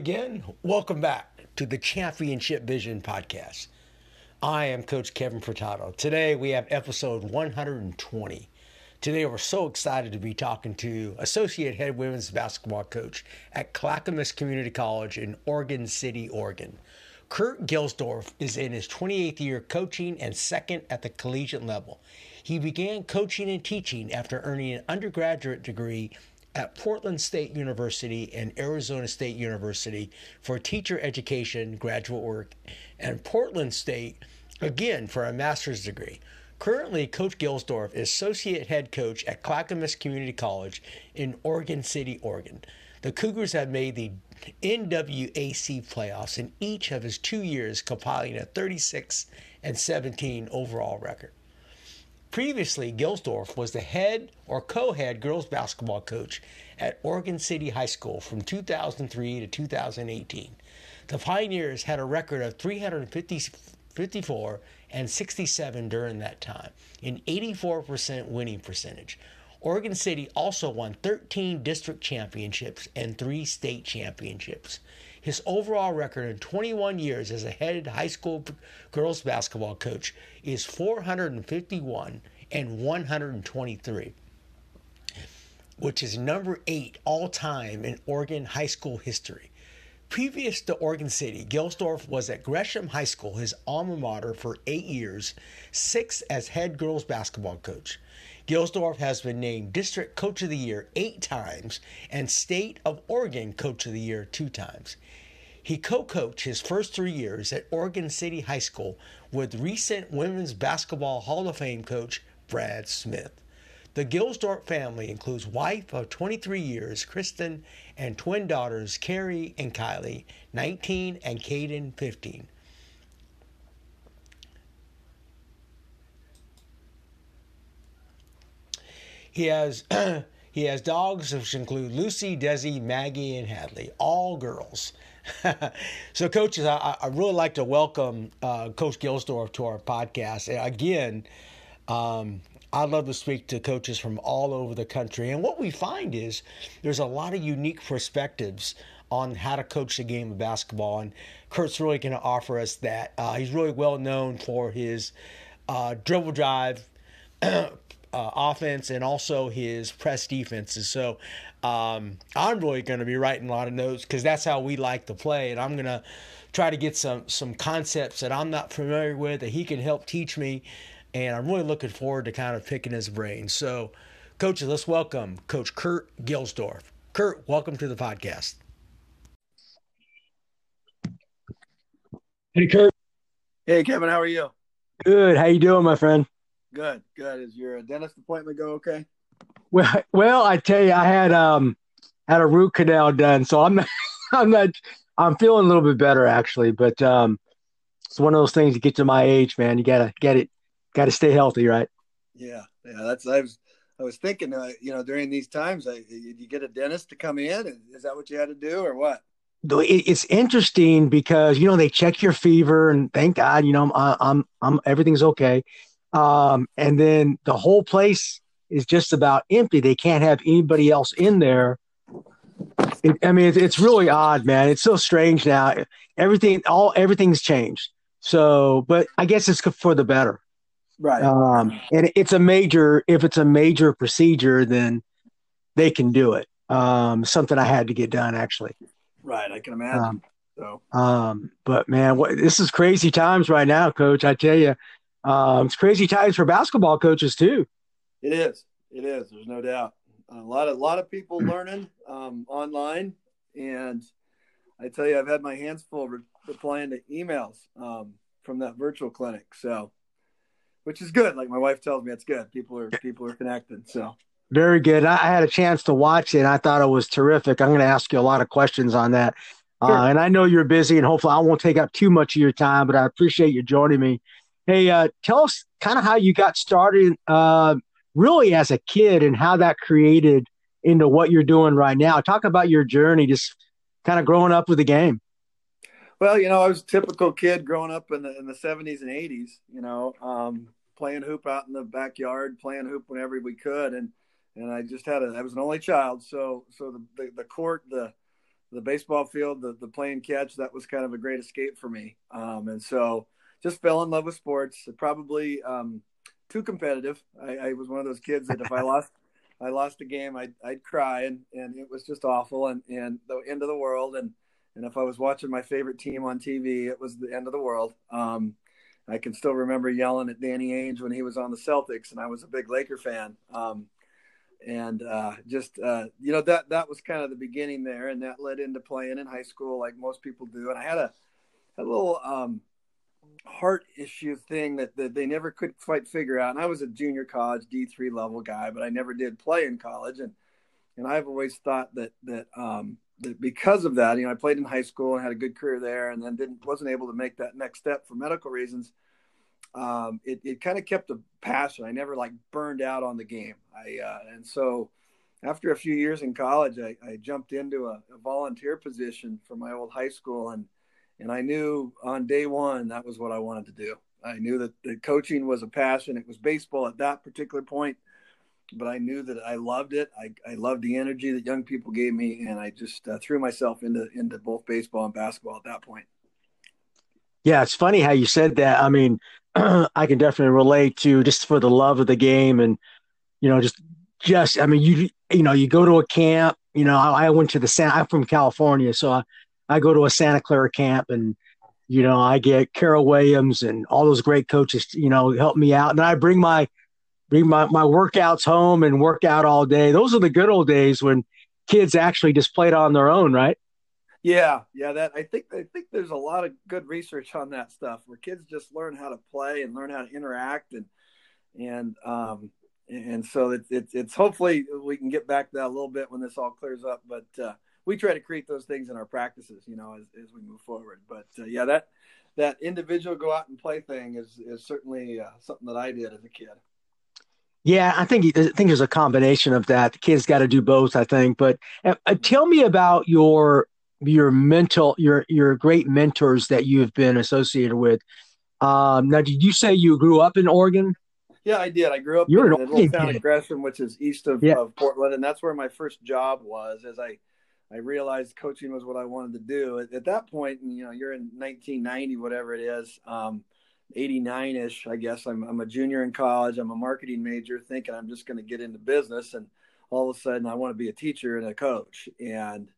again? Welcome back to the Championship Vision podcast. I am Coach Kevin Furtado. Today we have episode 120. Today we're so excited to be talking to Associate Head Women's Basketball Coach at Clackamas Community College in Oregon City, Oregon. Kurt Guelsdorf is in his 28th year coaching and second at the collegiate level. He began coaching and teaching after earning an undergraduate degree at Portland State University and Arizona State University for teacher education, graduate work, and Portland State again for a master's degree. Currently, Coach Guelsdorf is associate head coach at Clackamas Community College in Oregon City, Oregon. The Cougars have made the NWAC playoffs in each of his two years, compiling a 36 and 17 overall record. Previously, Guelsdorf was the head or co head girls basketball coach at Oregon City High School from 2003 to 2018. The Pioneers had a record of 354 and 67 during that time, an 84% winning percentage. Oregon City also won 13 district championships and three state championships. His overall record in 21 years as a head high school girls basketball coach is 451 and 123, which is number eight all time in Oregon high school history. Previous to Oregon City, Guelsdorf was at Gresham High School, his alma mater, for eight years, six as head girls basketball coach. Guelsdorf has been named District Coach of the Year eight times and State of Oregon Coach of the Year two times. He co coached his first three years at Oregon City High School with recent Women's Basketball Hall of Fame coach Brad Smith. The Guelsdorf family includes wife of 23 years, Kristin, and twin daughters, Kaari and Kylie, 19, and Kaydyn, 15. He has he has dogs which include Lucy, Dezi, Maggie, and Hadley, all girls. so, coaches, I, I really like to welcome uh, Coach Guelsdorf to our podcast. And again, um, I love to speak to coaches from all over the country. And what we find is there's a lot of unique perspectives on how to coach the game of basketball. And Kurt's really going to offer us that. Uh, he's really well known for his uh, dribble drive. uh, offense and also his press defenses. So um, I'm really going to be writing a lot of notes because that's how we like to play, and I'm going to try to get some some concepts that I'm not familiar with that he can help teach me, and I'm really looking forward to kind of picking his brain. So, coaches, let's welcome Coach Kurt Guelsdorf. Kurt, welcome to the podcast. Hey, Kurt. Hey, Kevin. How are you? Good. How you doing, my friend? Good, good. Is your dentist appointment go okay? Well, well, I tell you, I had um had a root canal done, so I'm not, I'm not, I'm feeling a little bit better actually. But um, it's one of those things. You get to my age, man, you gotta get it, gotta stay healthy, right? Yeah, yeah. That's I was, I was thinking, uh, you know, during these times, I, you get a dentist to come in, is that what you had to do, or what? It's interesting because you know they check your fever, and thank God, you know, I'm, I'm, I'm everything's okay um, and then the whole place is just about empty. They can't have anybody else in there. It, I mean, it's, it's really odd, man. It's so strange now. Everything, all everything's changed. So, but I guess it's for the better, right? Um, and it's a major. If it's a major procedure, then they can do it. Um, something I had to get done actually. Right, I can imagine. Um, so, um, but man, what, this is crazy times right now, Coach. I tell you, um, it's crazy times for basketball coaches too. It is. It is. There's no doubt. A lot of a lot of people learning um, online, and I tell you, I've had my hands full re- replying to emails um, from that virtual clinic. So which is good. Like my wife tells me, it's good. People are people are connected. So very good. I, had a chance to watch it. and I thought it was terrific. I'm going to ask you a lot of questions on that. Sure. Uh, and I know you're busy, and hopefully I won't take up too much of your time. But I appreciate you joining me. Hey, uh, tell us kind of how you got started, uh, really as a kid, and how that created into what you're doing right now. Talk about your journey, just kind of growing up with the game. Well, you know, I was a typical kid growing up in the in the 70s and 80s. You know, um, playing hoop out in the backyard, playing hoop whenever we could, and and I just had a I was an only child, so so the the, the court, the the baseball field, the the playing catch, that was kind of a great escape for me. Um, and so just fell in love with sports. Probably um, too competitive. I, I was one of those kids that if I lost I lost a game, I'd, I'd cry and, and it was just awful and, and the end of the world. And, and if I was watching my favorite team on TV, it was the end of the world. Um, I can still remember yelling at Danny Ainge when he was on the Celtics and I was a big Laker fan. Um, and uh, just, uh, you know, that, that was kind of the beginning there. And that led into playing in high school like most people do. And I had a, a little, um, heart issue thing that, that they never could quite figure out. And I was a junior college D3 level guy, but I never did play in college. And, and I've always thought that, that, um, that because of that, you know, I played in high school and had a good career there and then didn't, wasn't able to make that next step for medical reasons. Um, it, it kind of kept a passion. I never like burned out on the game. I, uh, and so after a few years in college, I, I jumped into a, a volunteer position for my old high school and, and I knew on day one that was what I wanted to do. I knew that the coaching was a passion. It was baseball at that particular point, but I knew that I loved it. I, I loved the energy that young people gave me, and I just uh, threw myself into into both baseball and basketball at that point. Yeah, it's funny how you said that. I mean, I can definitely relate to just for the love of the game, and you know, just just I mean, you you know, you go to a camp. You know, I, I went to the San. I'm from California, so I, I go to a Santa Clara camp and you know I get Carroll Williams and all those great coaches you know help me out and I bring my bring my, my workouts home and work out all day. Those are the good old days when kids actually just played on their own, right? Yeah, yeah. That I think I think there's a lot of good research on that stuff where kids just learn how to play and learn how to interact and and um and so it's it's, it's hopefully we can get back to that a little bit when this all clears up. But uh, we try to create those things in our practices, you know, as, as we move forward. But uh, yeah, that that individual go out and play thing is is certainly uh, something that I did as a kid. Yeah, I think I think there's a combination of that. The kids got to do both, I think. But uh, uh, tell me about your your mental your your great mentors that you have been associated with. Um, now, did you say you grew up in Oregon? Yeah, I did. I grew up You're in a little town of Gresham, which is east of, yeah. of Portland, and that's where my first job was. As I I realized coaching was what I wanted to do. At, at that point, you know, you're in 1990, whatever it is, um, 89 ish, I guess. I'm, I'm a junior in college. I'm a marketing major, thinking I'm just going to get into business. And all of a sudden, I want to be a teacher and a coach. And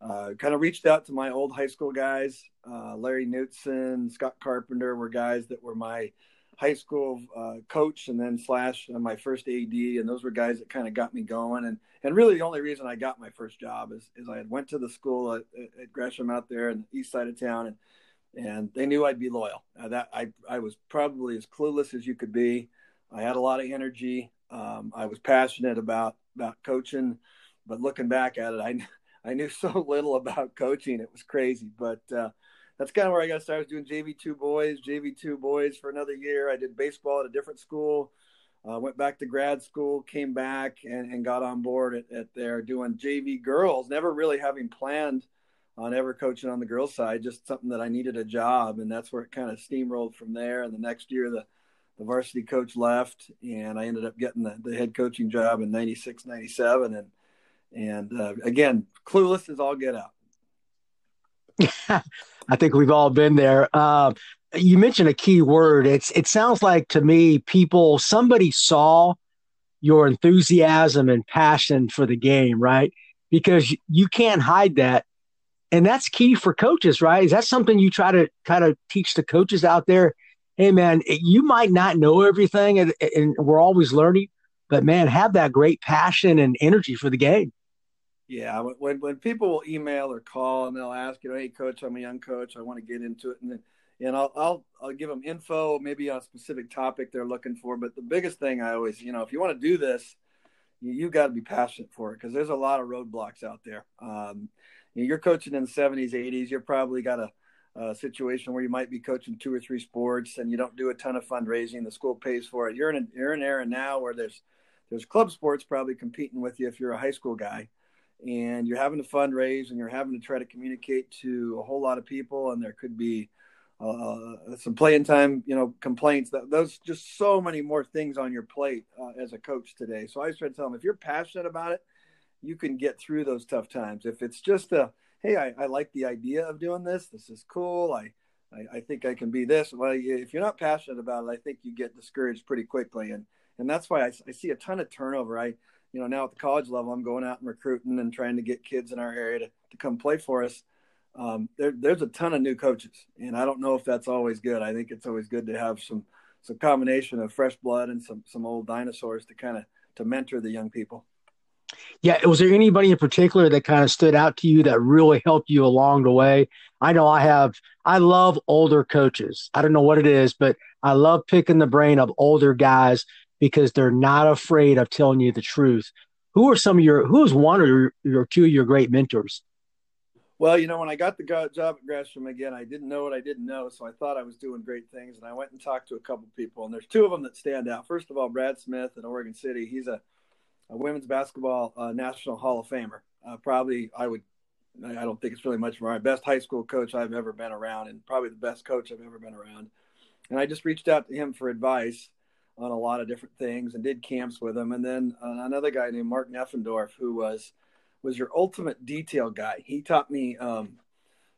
uh, kind of reached out to my old high school guys. Uh, Larry Knutson, Scott Carpenter were guys that were my high school uh, coach and then slash uh, my first AD, and those were guys that kind of got me going. And and really the only reason I got my first job is is I had went to the school at, at Gresham out there in the east side of town, and and they knew I'd be loyal. Uh, that I I was probably as clueless as you could be. I had a lot of energy. Um, I was passionate about about coaching, but looking back at it, I I knew so little about coaching. It was crazy, but uh, that's kind of where I got started. I was doing JV two boys, JV two boys for another year. I did baseball at a different school. Uh, went back to grad school, came back and, and got on board at, at there doing JV girls. Never really having planned on ever coaching on the girls side, just something that I needed a job, and that's where it kind of steamrolled from there. And the next year, the the varsity coach left, and I ended up getting the, the head coaching job in '96, '97, and and uh, again, clueless as all get out. I think we've all been there. Uh, you mentioned a key word. It's it sounds like to me people somebody saw your enthusiasm and passion for the game, right? Because you can't hide that. And that's key for coaches, right? Is that something you try to kind of teach the coaches out there? Hey, man, you might not know everything, and, and we're always learning, but man, have that great passion and energy for the game. Yeah, when when people will email or call and they'll ask, you know, hey coach, I'm a young coach, I want to get into it, and then and I'll I'll I'll give them info maybe on a specific topic they're looking for. But the biggest thing I always, you know, if you want to do this, you, you got to be passionate for it because there's a lot of roadblocks out there. Um, you are coaching in the 70s, 80s. You're probably got a, a, situation where you might be coaching two or three sports and you don't do a ton of fundraising. The school pays for it. You're in a, you're in an era now where there's there's club sports probably competing with you if you're a high school guy and you're having to fundraise and you're having to try to communicate to a whole lot of people and there could be uh, some playing time you know complaints. That those just so many more things on your plate uh, as a coach today. So i try to tell them if you're passionate about it you can get through those tough times. If it's just a hey i, I like the idea of doing this. This is cool. I, I, I think i can be this. Well if you're not passionate about it i think you get discouraged pretty quickly. And and that's why I, I see a ton of turnover. I you know, now at the college level, I'm going out and recruiting and trying to get kids in our area to, to come play for us. Um, there, there's a ton of new coaches, and I don't know if that's always good. I think it's always good to have some some combination of fresh blood and some some old dinosaurs to kind of to mentor the young people. Yeah, was there anybody in particular that kind of stood out to you that really helped you along the way? I know I have. I love older coaches. I don't know what it is, but I love picking the brain of older guys because they're not afraid of telling you the truth. Who are some of your, who is one or, your two of your great mentors? Well, you know, when I got the job at Gresham again, I didn't know what I didn't know. So I thought I was doing great things. And I went and talked to a couple people. And there's two of them that stand out. First of all, Brad Smith in Oregon City. He's a, a women's basketball uh, national Hall of Famer. Uh, probably, I would, I don't think it's really much more. My best high school coach I've ever been around, and probably the best coach I've ever been around. And I just reached out to him for advice on a lot of different things and did camps with him. And then uh, another guy named Mark Neffendorf, who was was your ultimate detail guy. He taught me um,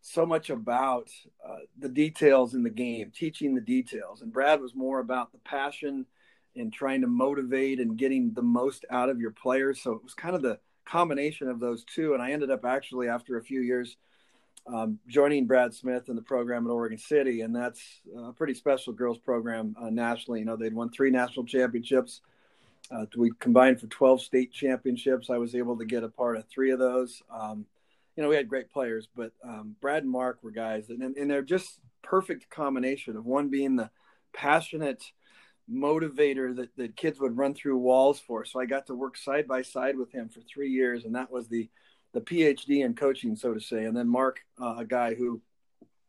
so much about uh, the details in the game, teaching the details. And Brad was more about the passion and trying to motivate and getting the most out of your players. So it was kind of the combination of those two. And I ended up actually after a few years um, joining Brad Smith in the program at Oregon City, and that's a pretty special girls program uh, nationally. You know, they'd won three national championships. Uh, we combined for 12 state championships. I was able to get a part of three of those. Um, you know, we had great players, but um, Brad and Mark were guys, and, and they're just perfect combination of one being the passionate motivator that, that kids would run through walls for. So I got to work side by side with him for three years, and that was the the PhD in coaching, so to say. And then Mark, uh, a guy who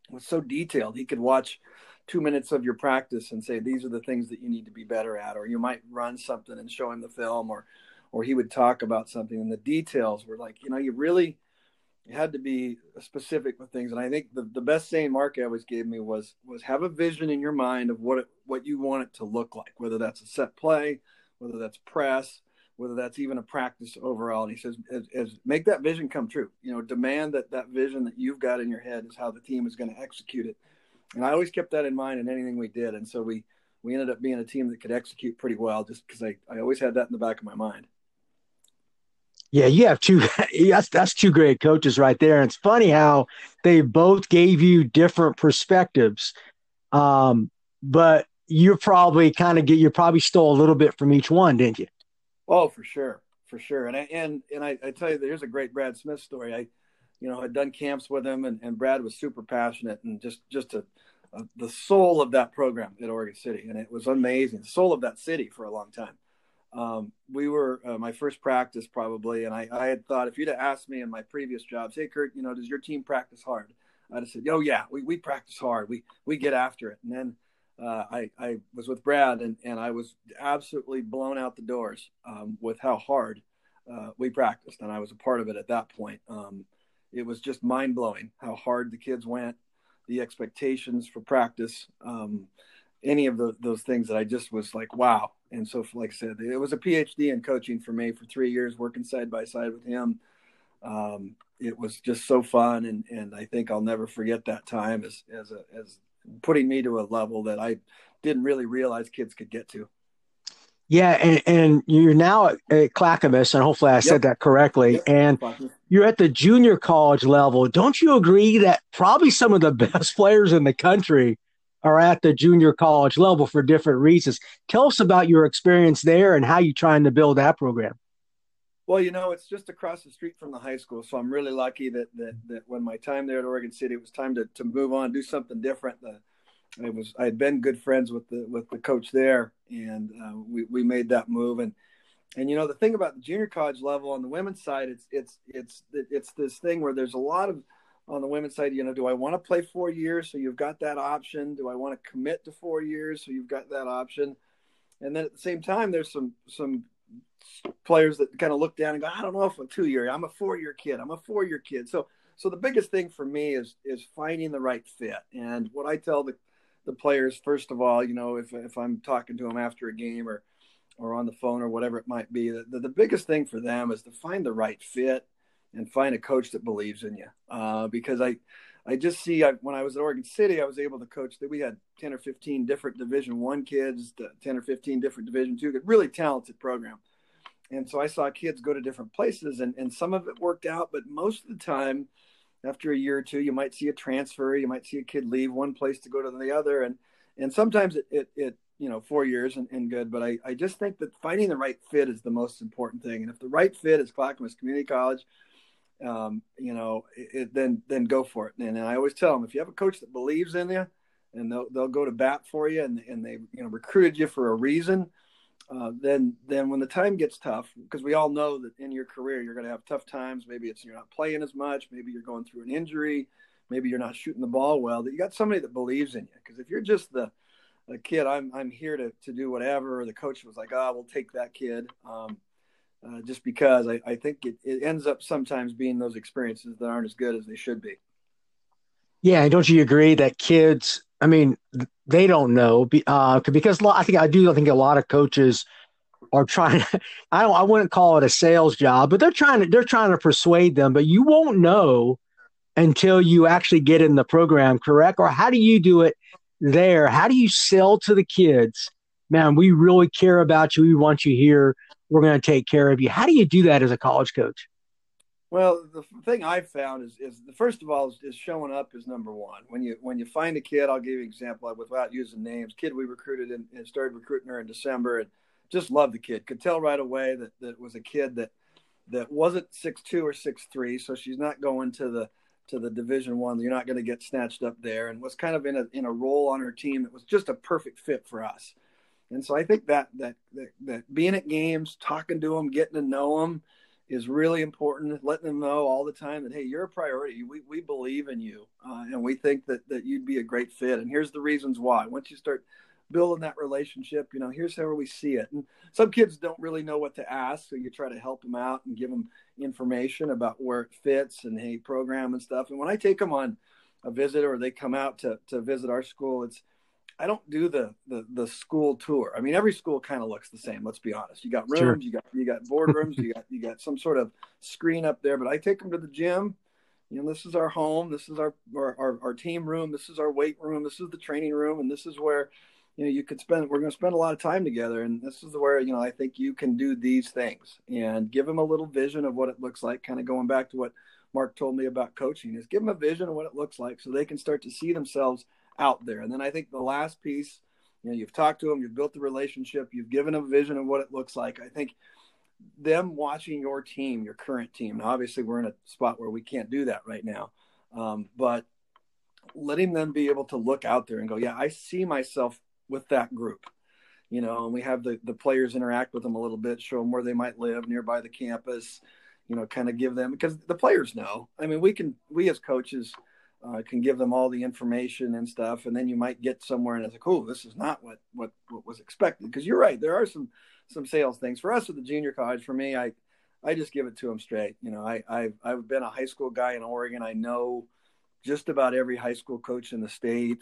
was so detailed, he could watch two minutes of your practice and say these are the things that you need to be better at, or you might run something and show him the film, or or he would talk about something, and the details were like, you know, you really had to be specific with things. And I think the, the best saying Mark always gave me was was have a vision in your mind of what it, what you want it to look like, whether that's a set play, whether that's press, whether that's even a practice overall. And he says, as, as, make that vision come true. You know, demand that that vision that you've got in your head is how the team is going to execute it. And I always kept that in mind in anything we did. And so we we ended up being a team that could execute pretty well, just because I I always had that in the back of my mind. Yeah, you have two. That's that's two great coaches right there. And it's funny how they both gave you different perspectives, um, but you probably kind of get you probably stole a little bit from each one, didn't you? Oh, for sure, for sure. And I, and and I, I tell you, there's a great Brad Smith story. I, you know, had done camps with him, and, and Brad was super passionate and just just a, a, the soul of that program at Oregon City, and it was amazing. The soul of that city for a long time. Um, we were uh, my first practice probably, and I, I had thought if you'd have asked me in my previous jobs, hey Kurt, you know, does your team practice hard? I'd have said, oh yeah, we, we practice hard. We we get after it. And then uh, I, I was with Brad and, and I was absolutely blown out the doors um, with how hard uh, we practiced. And I was a part of it at that point. Um, it was just mind blowing how hard the kids went, the expectations for practice, um, any of the, those things that I just was like, wow. And so, like I said, it was a PhD in coaching for me for three years, working side by side with him. Um, it was just so fun. And, and I think I'll never forget that time as, as a, as putting me to a level that I didn't really realize kids could get to. Yeah, and, and you're now at, at Clackamas, and hopefully I yep. said that correctly. Yep. And you're at the junior college level. Don't you agree that probably some of the best players in the country are at the junior college level for different reasons? Tell us about your experience there and how you're trying to build that program. Well, you know, it's just across the street from the high school, so I'm really lucky that that, that when my time there at Oregon City, it was time to, to move on, do something different. The, I was I had been good friends with the with the coach there, and uh, we we made that move. And and you know, the thing about the junior college level on the women's side, it's it's it's it's this thing where there's a lot of on the women's side, you know, do I want to play four years? So you've got that option. Do I want to commit to four years? So you've got that option. And then at the same time, there's some some players that kind of look down and go, I don't know if I'm two year. I'm a four year kid. I'm a four year kid. So so the biggest thing for me is is finding the right fit. And what I tell the the players first of all, you know, if if I'm talking to them after a game or or on the phone or whatever it might be, the, the, the biggest thing for them is to find the right fit and find a coach that believes in you. Uh, because I I just see I, when I was at Oregon City, I was able to coach that we had 10 or 15 different division one kids, 10 or 15 different division two, really talented program. And so I saw kids go to different places, and, and some of it worked out, but most of the time, after a year or two, you might see a transfer, you might see a kid leave one place to go to the other, and and sometimes it it, it you know four years and, and good, but I, I just think that finding the right fit is the most important thing, and if the right fit is Clackamas Community College, um, you know, it, then then go for it. And, and I always tell them if you have a coach that believes in you, and they'll they'll go to bat for you, and and they you know recruited you for a reason uh, then then when the time gets tough, because we all know that in your career you're going to have tough times. Maybe it's you're not playing as much. Maybe you're going through an injury. Maybe you're not shooting the ball well. That you got somebody that believes in you. Because if you're just the the kid, I'm I'm here to to do whatever. Or the coach was like, oh, we'll take that kid. Um, uh, just because I, I think it, it ends up sometimes being those experiences that aren't as good as they should be. Yeah, and don't you agree that kids? I mean, they don't know uh, because I think I do. I think a lot of coaches are trying. I don't. I wouldn't call it a sales job, but they're trying to. They're trying to persuade them. But you won't know until you actually get in the program, correct? Or how do you do it there? How do you sell to the kids? Man, we really care about you. We want you here. We're going to take care of you. How do you do that as a college coach? Well, the thing I've found is, is the first of all is, is, showing up is number one. When you when you find a kid, I'll give you an example without using names. Kid we recruited and, and started recruiting her in December, and just loved the kid. Could tell right away that that was a kid that that wasn't six two or six three, so she's not going to the to the Division One. You're not going to get snatched up there, and was kind of in a in a role on her team that was just a perfect fit for us. And so I think that that that, that being at games, talking to them, getting to know them is really important. Letting them know all the time that hey, you're a priority. We we believe in you, uh, and we think that that you'd be a great fit. And here's the reasons why. Once you start building that relationship, you know, here's how we see it. And some kids don't really know what to ask, so you try to help them out and give them information about where it fits and hey, program and stuff. And when I take them on a visit or they come out to to visit our school, it's I don't do the the the school tour. I mean, every school kind of looks the same. Let's be honest. You got rooms, sure. you got you got boardrooms, you got you got some sort of screen up there. But I take them to the gym. You know, this is our home. This is our our, our, our team room. This is our weight room. This is the training room, and this is where you know you could spend. We're going to spend a lot of time together, and this is where you know I think you can do these things and give them a little vision of what it looks like. Kind of going back to what Mark told me about coaching is give them a vision of what it looks like, so they can start to see themselves out there. And then I think the last piece, you know, you've talked to them, you've built the relationship, you've given a vision of what it looks like. I think them watching your team, your current team. Now, obviously, we're in a spot where we can't do that right now, um, but letting them be able to look out there and go, yeah, I see myself with that group. You know, and we have the the players interact with them a little bit, show them where they might live nearby the campus. You know, kind of give them because the players know. I mean, we can we as coaches uh, can give them all the information and stuff, and then you might get somewhere and it's like, oh, this is not what what what was expected. Because you're right, there are some some sales things for us with the junior college. For me, I I just give it to them straight. You know, I I've, I've been a high school guy in Oregon. I know just about every high school coach in the state.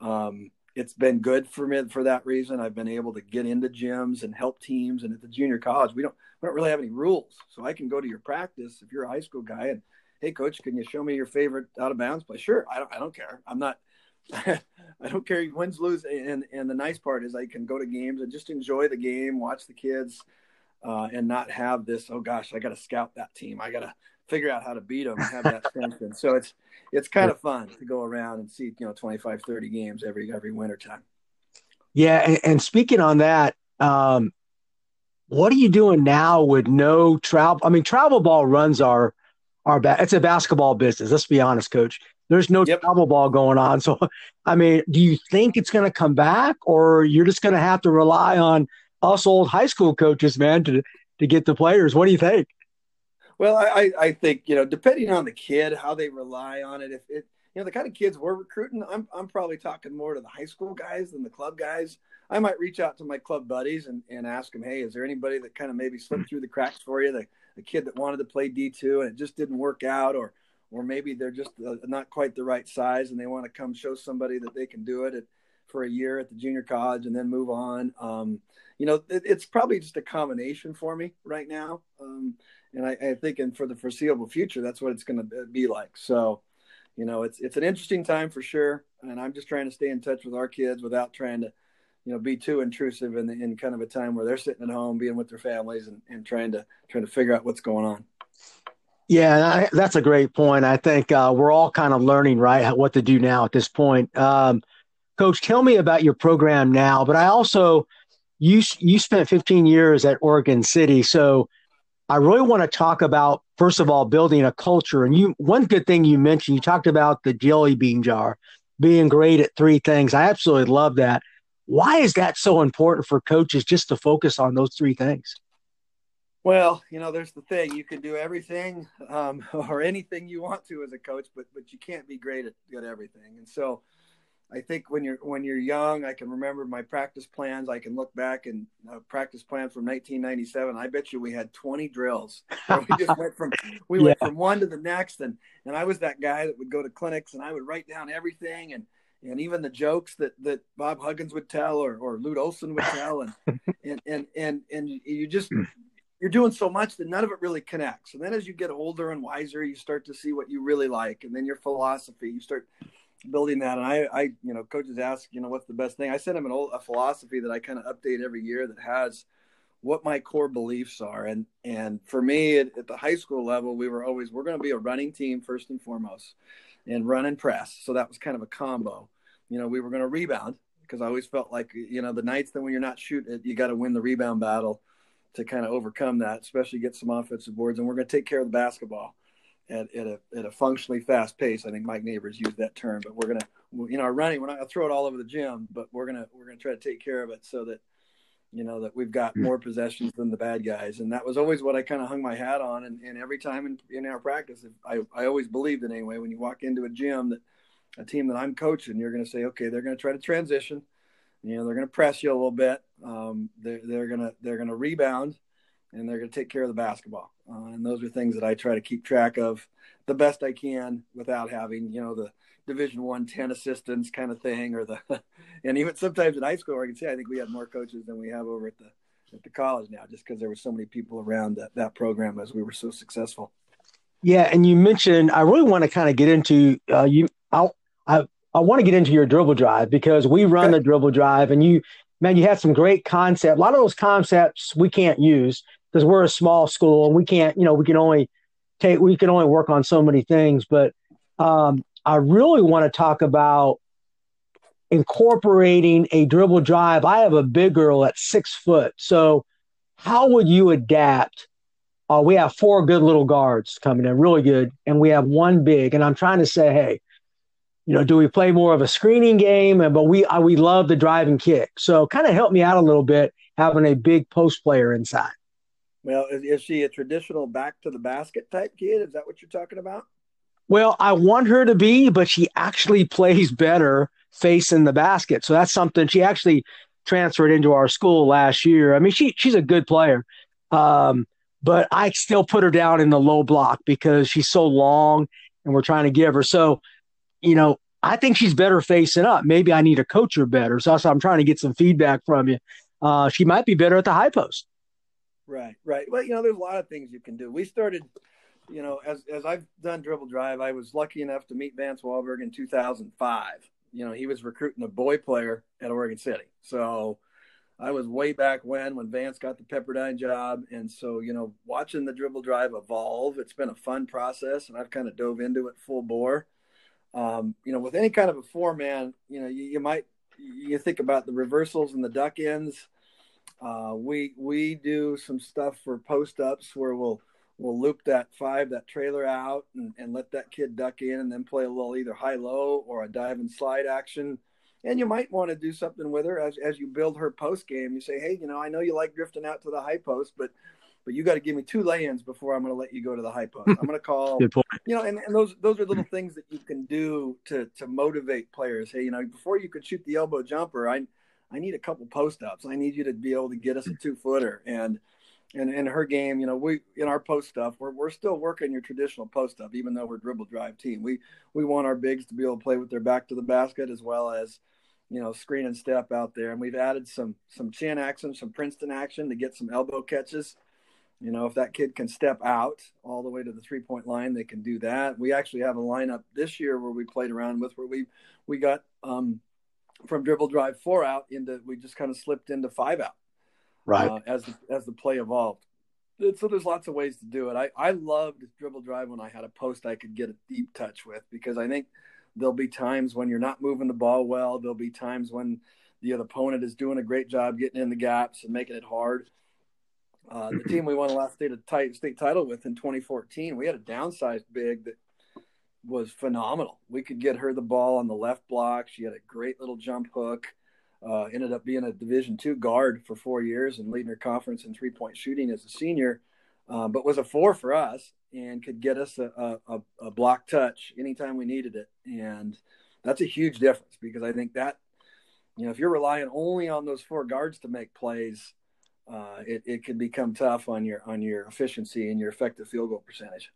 Um, it's been good for me for that reason. I've been able to get into gyms and help teams. And at the junior college, we don't we don't really have any rules, so I can go to your practice if you're a high school guy and hey coach can you show me your favorite out of bounds play? Sure i don't i don't care. I'm not i don't care. Wins lose and and the nice part is i can go to games and just enjoy the game watch the kids uh, and not have this oh gosh i gotta scout that team. I gotta figure out how to beat them and have that tension so it's it's kind of fun to go around and see you know 25 30 games every every winter time. Yeah and, and speaking on that um what are you doing now with no travel? I mean, travel ball runs our our ba- it's a basketball business. Let's be honest, coach. There's no yep. travel ball going on. So, I mean, do you think it's going to come back, or you're just going to have to rely on us old high school coaches, man, to to get the players? What do you think? Well, I, I think you know, depending on the kid, how they rely on it. If it, you know, the kind of kids we're recruiting, I'm I'm probably talking more to the high school guys than the club guys. I might reach out to my club buddies and, and ask them, hey, is there anybody that kind of maybe slipped hmm. through the cracks for you? The, the kid that wanted to play D2 and it just didn't work out, or or maybe they're just uh, not quite the right size and they want to come show somebody that they can do it at, for a year at the junior college and then move on. Um, you know, it, it's probably just a combination for me right now. Um, and I, I think, and for the foreseeable future, that's what it's going to be like. So, you know, it's it's an interesting time for sure. And I'm just trying to stay in touch with our kids without trying to you know be too intrusive in, the, in kind of a time where they're sitting at home being with their families and, and trying to trying to figure out what's going on. Yeah I, that's a great point. I think uh, we're all kind of learning right what to do now at this point. Um, coach tell me about your program now but i also you you spent 15 years at oregon city so i really want to talk about first of all building a culture. And you one good thing you mentioned you talked about the jelly bean jar being great at three things. I absolutely love that why is that so important for coaches just to focus on those three things? Well, you know, there's the thing: you can do everything um, or anything you want to as a coach, but but you can't be great at, at everything. And so, I think when you're when you're young, I can remember my practice plans. I can look back and uh, practice plans from 1997. I bet you we had 20 drills. we just went from we yeah. went from one to the next, and and I was that guy that would go to clinics and I would write down everything and and even the jokes that that Bob Huggins would tell or or Lute Olson would tell, and and and and and you just you're doing so much that none of it really connects. And then as you get older and wiser, you start to see what you really like, and then your philosophy, you start building that. And I, I, you know, coaches ask, you know, what's the best thing? I send them an old a philosophy that I kind of update every year that has what my core beliefs are. And and for me, at, at the high school level, we were always we're going to be a running team first and foremost and run and press. So that was kind of a combo. You know, we were going to rebound because I always felt like, you know, the nights that when you're not shooting you got to win the rebound battle to kind of overcome that, especially get some offensive boards. And we're going to take care of the basketball at, at, a, at a functionally fast pace. I think Mike Neighbors used that term, but we're going to, you know, our running, we're not going to throw it all over the gym, but we're going to, we're going to try to take care of it so that, you know, that we've got more possessions than the bad guys. And that was always what I kind of hung my hat on. And, and every time in, in our practice, I, I always believed it anyway, when you walk into a gym that a team that I'm coaching, you're going to say, okay, they're going to try to transition. You know, they're going to press you a little bit. Um, they're, they're going to, they're going to rebound and they're going to take care of the basketball. Uh, and those are things that I try to keep track of the best I can without having, you know, the, division one 10 assistants kind of thing or the and even sometimes in high school i can say i think we had more coaches than we have over at the at the college now just because there were so many people around that, that program as we were so successful yeah and you mentioned i really want to kind of get into uh, you i i, I want to get into your dribble drive because we run okay. the dribble drive and you man you had some great concept a lot of those concepts we can't use because we're a small school and we can't you know we can only we can only work on so many things but um, I really want to talk about incorporating a dribble drive. I have a big girl at six foot. So, how would you adapt? Uh, we have four good little guards coming in, really good, and we have one big. And I'm trying to say, hey, you know, do we play more of a screening game? But we uh, we love the drive and kick. So, kind of help me out a little bit having a big post player inside. Well, is, is she a traditional back to the basket type kid? Is that what you're talking about? Well, I want her to be, but she actually plays better facing the basket. So that's something she actually transferred into our school last year. I mean, she she's a good player. Um, but I still put her down in the low block because she's so long and we're trying to give her. So, you know, I think she's better facing up. Maybe I need to coach her better. So, I'm trying to get some feedback from you. Uh, she might be better at the high post. Right, right. Well, you know, there's a lot of things you can do. We started you know, as as I've done dribble drive, I was lucky enough to meet Vance Walberg in 2005. You know, he was recruiting a boy player at Oregon City, so I was way back when when Vance got the Pepperdine job, and so you know, watching the dribble drive evolve, it's been a fun process, and I've kind of dove into it full bore. Um, you know, with any kind of a four man, you know, you, you might you think about the reversals and the duck ends Uh, we we do some stuff for post ups where we'll we'll loop that five that trailer out and, and let that kid duck in and then play a little either high low or a dive and slide action. And you might want to do something with her as as you build her post game. You say, hey, you know, I know you like drifting out to the high post, but but you got to give me two lay-ins before I'm going to let you go to the high post. I'm going to call, you know, and, and those those are little things that you can do to to motivate players. Hey, you know, before you could shoot the elbow jumper, I I need a couple post ups. I need you to be able to get us a two footer. And and in her game, you know, we in our post stuff, we're we're still working your traditional post up, even though we're dribble drive team. We we want our bigs to be able to play with their back to the basket as well as you know screen and step out there. And we've added some some chin action, some Princeton action to get some elbow catches. You know, if that kid can step out all the way to the three point line, they can do that. We actually have a lineup this year where we played around with where we we got um, from dribble drive four out into we just kind of slipped into five out. Right. Uh, as the, as the play evolved. So there's lots of ways to do it. I i loved dribble drive when i had a post i could get a deep touch with because i think there'll be times when you're not moving the ball well. There'll be times when the other opponent is doing a great job getting in the gaps and making it hard. Uh, the team we won the last state, state title with in 2014 we had a downsized big that was phenomenal. We could get her the ball on the left block. She had a great little jump hook. Uh, ended up being a Division two guard for four years and leading her conference in three point shooting as a senior, uh, but was a four for us and could get us a, a, a, block touch anytime we needed it. And that's a huge difference because I think that, you know, if you're relying only on those four guards to make plays, uh, it, it can become tough on your on your efficiency and your effective field goal percentage.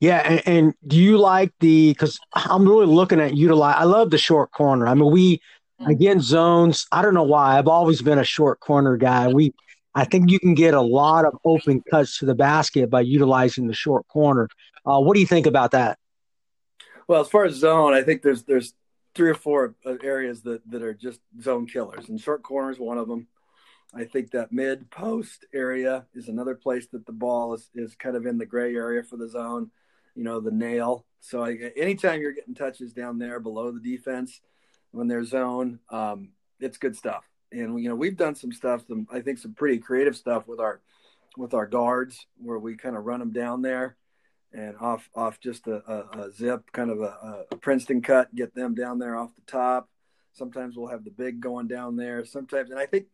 Yeah, and, and do you like the? Because I'm really looking at utilize. I love the short corner. I mean, we mm-hmm. again zones. I don't know why. I've always been a short corner guy. We, I think you can get a lot of open cuts to the basket by utilizing the short corner. Uh, what do you think about that? Well, as far as zone, I think there's there's three or four uh, areas that that are just zone killers, and short corner is one of them. I think that mid post area is another place that the ball is, is kind of in the gray area for the zone you know, the nail. So I, anytime you're getting touches down there below the defense when they're zone, um, it's good stuff. And you know, we've done some stuff, some I think some pretty creative stuff with our with our guards where we kind of run them down there and off off just a, a, a zip, kind of a, a Princeton cut, get them down there off the top. Sometimes we'll have the big going down there. Sometimes, and I think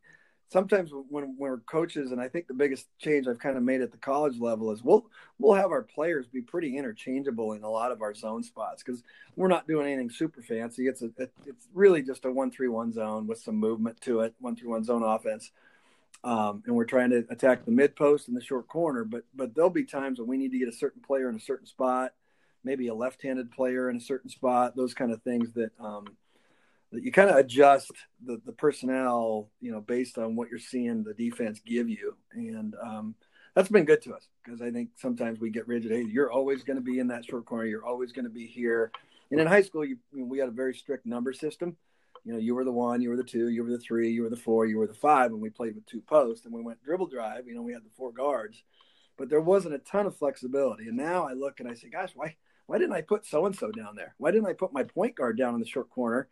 sometimes when we're coaches, and I think the biggest change I've kind of made at the college level is we'll we'll have our players be pretty interchangeable in a lot of our zone spots because we're not doing anything super fancy. It's a it's really just a one three one zone with some movement to it, one three one zone offense. Um, and we're trying to attack the mid post and the short corner, but but there'll be times when we need to get a certain player in a certain spot, maybe a left-handed player in a certain spot, those kind of things that um, you kind of adjust the, the personnel, you know, based on what you're seeing the defense give you. And um, that's been good to us because I think sometimes we get rigid. Hey, you're always going to be in that short corner. You're always going to be here. And in high school, you, we had a very strict number system. You know, you were the one, you were the two, you were the three, you were the four, you were the five, and we played with two posts. And we went dribble drive. You know, we had the four guards, but there wasn't a ton of flexibility. And now I look and I say, gosh, why why didn't I put so and so down there? Why didn't I put my point guard down in the short corner?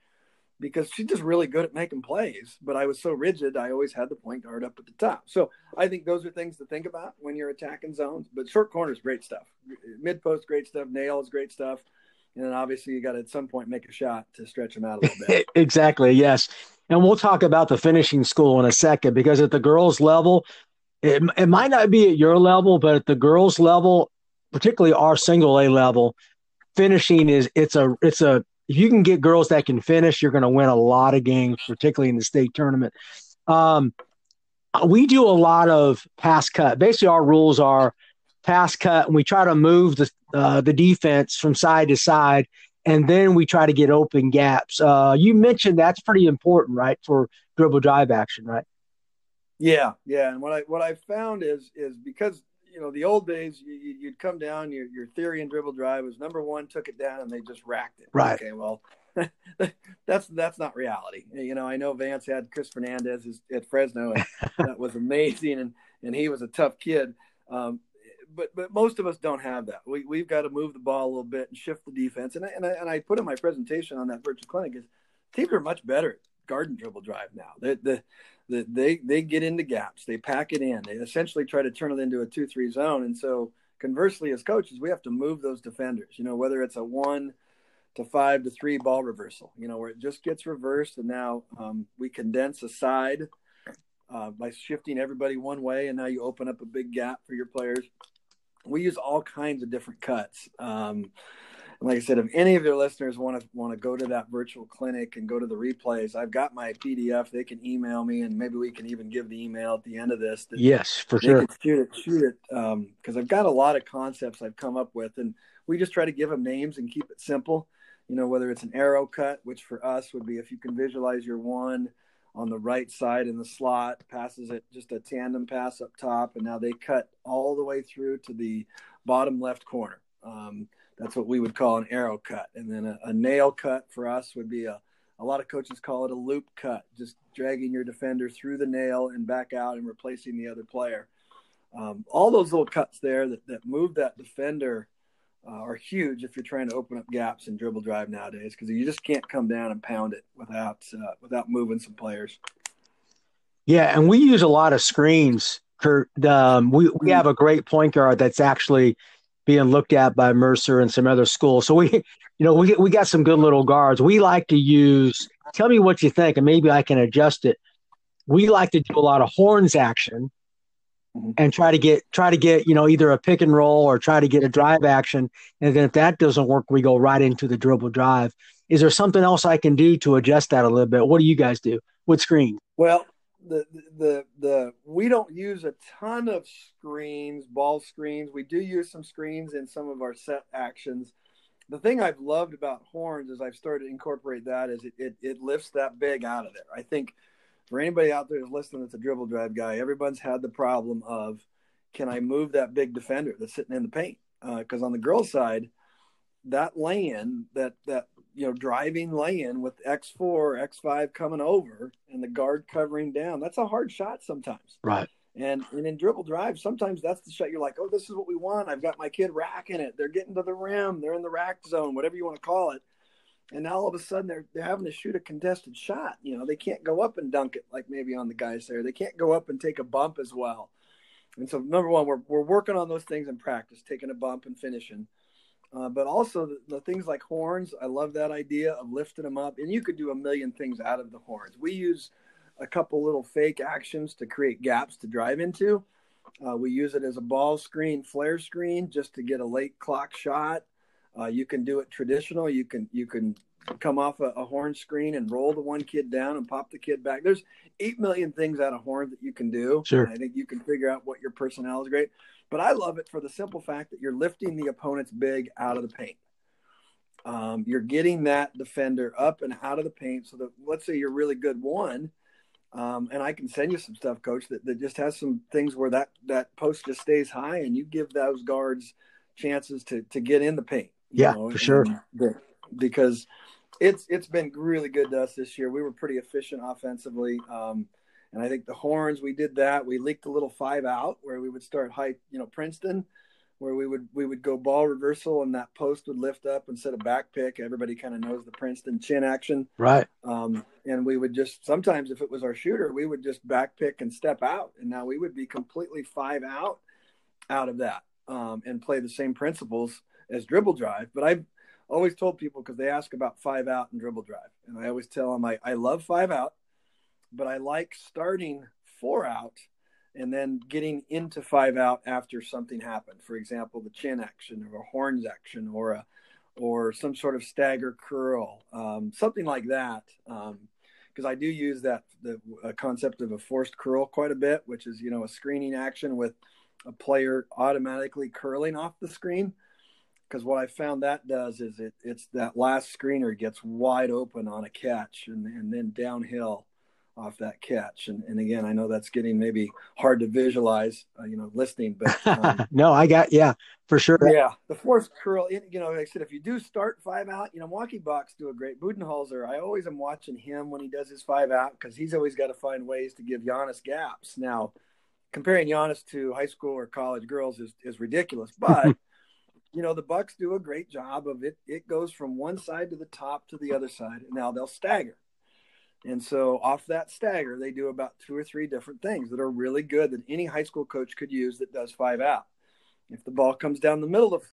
Because she's just really good at making plays. But I was so rigid, I always had the point guard up at the top. So I think those are things to think about when you're attacking zones. But short corners, great stuff. Mid post, great stuff. Nails, great stuff. And then obviously you got to at some point make a shot to stretch them out a little bit. exactly. Yes. And we'll talk about the finishing school in a second because at the girls' level, it, it might not be at your level, but at the girls' level, particularly our single A level, finishing is it's a it's a if you can get girls that can finish, you're going to win a lot of games, particularly in the state tournament. Um, we do a lot of pass cut. Basically, our rules are pass cut, and we try to move the uh, the defense from side to side, and then we try to get open gaps. Uh, you mentioned that's pretty important, right, for dribble drive action, right? Yeah, yeah. And what I what I found is is because you know, the old days, you, would come down, your, your theory and dribble drive was number one, took it down, and they just racked it. Right. Okay, well, that's that's not reality. You know, I know Vance had Chris Fernandez at Fresno, and that was amazing, and and he was a tough kid. Um, but but most of us don't have that. We we've got to move the ball a little bit and shift the defense. And I, and I, and I put in my presentation on that virtual clinic is teams are much better garden dribble drive now. The, the, the, they they get into gaps, they pack it in, they essentially try to turn it into a two three zone. And so conversely, as coaches, we have to move those defenders. You know, whether it's a one to five to three ball reversal, you know, where it just gets reversed, and now um, we condense a side uh, by shifting everybody one way, and now you open up a big gap for your players. We use all kinds of different cuts. Um, like I said, if any of your listeners want to want to go to that virtual clinic and go to the replays, I've got my PDF. They can email me, and maybe we can even give the email at the end of this. Yes, for sure. shoot it, shoot it, because um, I've got a lot of concepts I've come up with, and we just try to give them names and keep it simple. You know, whether it's an arrow cut, which for us would be if you can visualize your one on the right side in the slot, passes it just a tandem pass up top, and now they cut all the way through to the bottom left corner. Um, that's what we would call an arrow cut. And then a, a, nail cut for us would be a, a lot of coaches call it a loop cut, just dragging your defender through the nail and back out and replacing the other player. Um, all those little cuts there that, that move that defender uh, are huge if you're trying to open up gaps in dribble drive nowadays because you just can't come down and pound it without uh, without moving some players. Yeah, and we use a lot of screens. Kurt, um, we we have a great point guard that's actually being looked at by Mercer and some other schools. So we, you know, we we got some good little guards. We like to use. Tell me what you think, and maybe I can adjust it. We like to do a lot of horns action mm-hmm. and try to get try to get you know either a pick and roll or try to get a drive action and then if that doesn't work we go right into the dribble drive is there something else i can do to adjust that a little bit what do you guys do with screen well the the the we don't use a ton of screens ball screens we do use some screens in some of our set actions the thing I've loved about horns is I've started to incorporate that is it, it, it lifts that big out of there. I think for anybody out there who's listening that's a dribble drive guy, everyone's had the problem of can I move that big defender that's sitting in the paint? Because uh, on the girls' side, that lay-in, that that you know driving lay-in with X four, X five coming over, and the guard covering down, that's a hard shot sometimes. Right. And and in dribble drive, sometimes that's the shot you're like, oh, this is what we want. I've got my kid racking it. They're getting to the rim. They're in the rack zone, whatever you want to call it and now all of a sudden they're they're having to shoot a contested shot. You know, they can't go up and dunk it like maybe on the guys there. They can't go up and take a bump as well. And so number one, we're we're working on those things in practice, taking a bump and finishing. Uh, but also the, the, things like horns, I love that idea of lifting them up, and you could do a million things out of the horns. We use a couple little fake actions to create gaps to drive into. Uh, we use it as a ball screen, flare screen, just to get a late clock shot. Uh, you can do it traditional. You can you can come off a, a, horn screen and roll the one kid down and pop the kid back. There's eight million things out of horn that you can do. Sure. I think you can figure out what your personnel is great. But I love it for the simple fact that you're lifting the opponent's big out of the paint. Um, you're getting that defender up and out of the paint so that let's say you're really good one. Um, and I can send you some stuff, coach, that, that just has some things where that, that post just stays high and you give those guards chances to, to get in the paint yeah, know, for sure. because it's it's been really good to us this year. We were pretty efficient offensively, um, and I think the horns we did that. We leaked a little five out where we would start high, you know, Princeton, where we would we would go ball reversal and that post would lift up instead of back pick. Everybody kind of knows the Princeton chin action, right? Um, and we would just sometimes if it was our shooter, we would just back pick and step out, and now we would be completely five out out of that um, and play the same principles as dribble drive. But I've always told people because they ask about five out and dribble drive, and I always tell them I, I love five out, but I like starting four out and then getting into five out after something happened. For example, the chin action or a horns action or a or some sort of stagger curl, um, something like that. because um, I do use that the concept of a forced curl quite a bit, which is you know a screening action with a player automatically curling off the screen because what I found that does is it it's that last screener gets wide open on a catch and, and then downhill off that catch. And, and again, I know that's getting maybe hard to visualize, uh, you know, listening, but um, no, I got, yeah, for sure. Yeah. The fourth curl, you know, like I said, if you do start five out, you know, Milwaukee Bucks do a great Budenholzer. I always am watching him when he does his five out because he's always got to find ways to give Giannis gaps. Now, comparing Giannis to high school or college girls is, is ridiculous, but you know the bucks do a great job of it it goes from one side to the top to the other side and now they'll stagger And so off that stagger, they do about two or three different things that are really good that any high school coach could use that does five out. If the ball comes down the middle of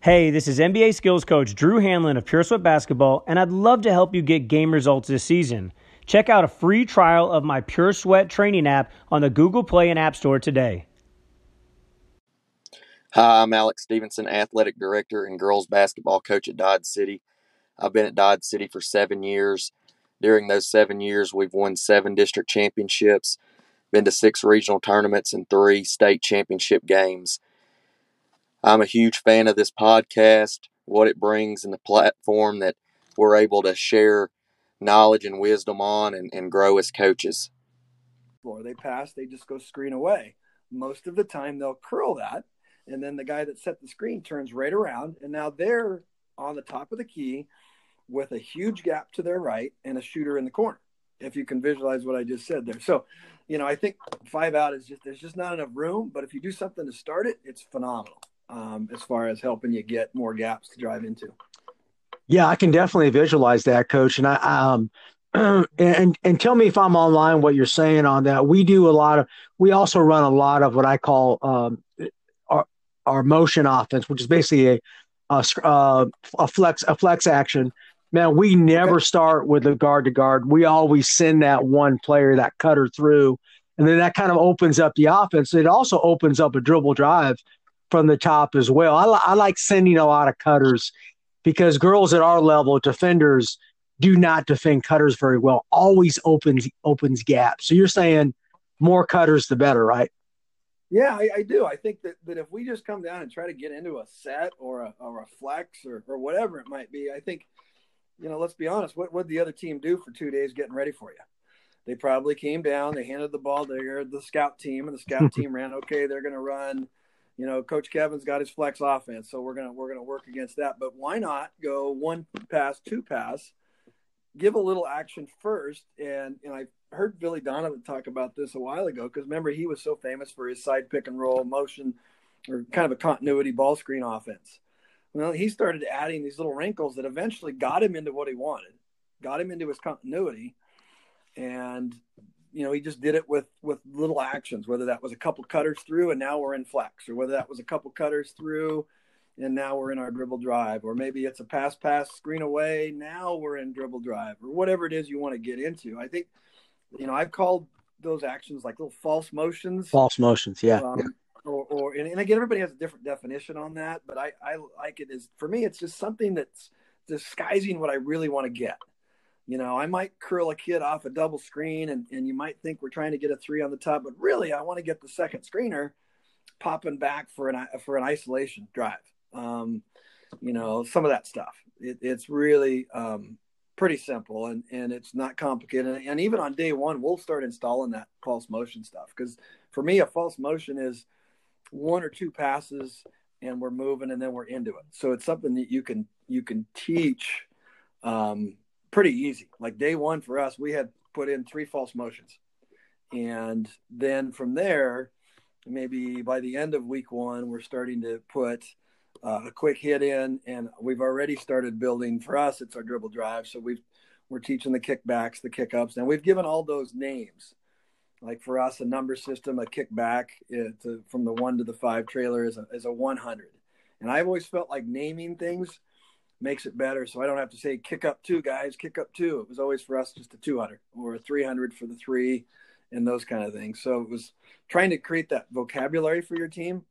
Hey, this is NBA skills coach Drew Hanlon of Pure Sweat Basketball, and I'd love to help you get game results this season. Check out a free trial of my Pure Sweat training app on the Google Play and App Store today. Hi, I'm Alex Stevenson, Athletic Director and Girls Basketball Coach at Dodge City. I've been at Dodge City for seven years. During those seven years, we've won seven district championships, been to six regional tournaments, and three state championship games. I'm a huge fan of this podcast, what it brings, and the platform that we're able to share knowledge and wisdom on and, and grow as coaches. Or they pass, they just go screen away. Most of the time, they'll curl that, and then the guy that set the screen turns right around, and now they're on the top of the key with a huge gap to their right and a shooter in the corner. If you can visualize what I just said there. So, you know, I think five out is just, there's just not enough room, but if you do something to start it, it's phenomenal um, as far as helping you get more gaps to drive into. Yeah, I can definitely visualize that, Coach. And I um, and and tell me if I'm online what you're saying on that. We do a lot of. We also run a lot of what I call um, our motion offense, which is basically a a, uh, a flex a flex action. Man, we never okay. start with a guard to guard. We always send that one player, that cutter through, and then that kind of opens up the offense. It also opens up a dribble drive from the top as well. I, I like sending a lot of cutters because girls at our level, defenders, do not defend cutters very well. Always opens opens gaps. So you're saying more cutters the better, right? Yeah, I, I, do. I think that, that if we just come down and try to get into a set or a, or a flex or, or whatever it might be, I think, you know, let's be honest, what would the other team do for two days getting ready for you? They probably came down, they handed the ball to the scout team, and the scout team ran, okay, they're going to run you know, Coach Kevin's got his flex offense, so we're gonna we're gonna work against that. But why not go one pass, two pass, give a little action first? And and I heard Billy Donovan talk about this a while ago because remember he was so famous for his side pick and roll motion or kind of a continuity ball screen offense. Well, he started adding these little wrinkles that eventually got him into what he wanted, got him into his continuity, and you know, he just did it with with little actions, whether that was a couple cutters through and now we're in flex, or whether that was a couple cutters through and now we're in our dribble drive, or maybe it's a pass pass screen away, now we're in dribble drive, or whatever it is you want to get into. I think, you know, I've called those actions like little false motions. False motions, yeah. Um, yeah. Or, or and, and, again, everybody has a different definition on that, but I, I like it is for me, it's just something that's disguising what I really want to get. You know, I might curl a kid off a double screen and, and you might think we're trying to get a three on the top, but really I want to get the second screener popping back for an for an isolation drive. Um, you know, some of that stuff. It, it's really um, pretty simple and, and it's not complicated. And even on day one, we'll start installing that false motion stuff because for me, a false motion is one or two passes and we're moving and then we're into it. So it's something that you can you can teach um, pretty easy. Like day one for us, we had put in three false motions. And then from there, maybe by the end of week one, we're starting to put uh, a quick hit in, and we've already started building. For us, it's our dribble drive, so we've we're teaching the kickbacks, the kickups, and we've given all those names. Like for us, a number system, a kickback from the one to the five trailer is a, is a 100. And I've always felt like naming things makes it better. So I don't have to say kick up two guys, kick up two. It was always for us just a 200 or a 300 for the three and those kind of things. So it was trying to create that vocabulary for your team.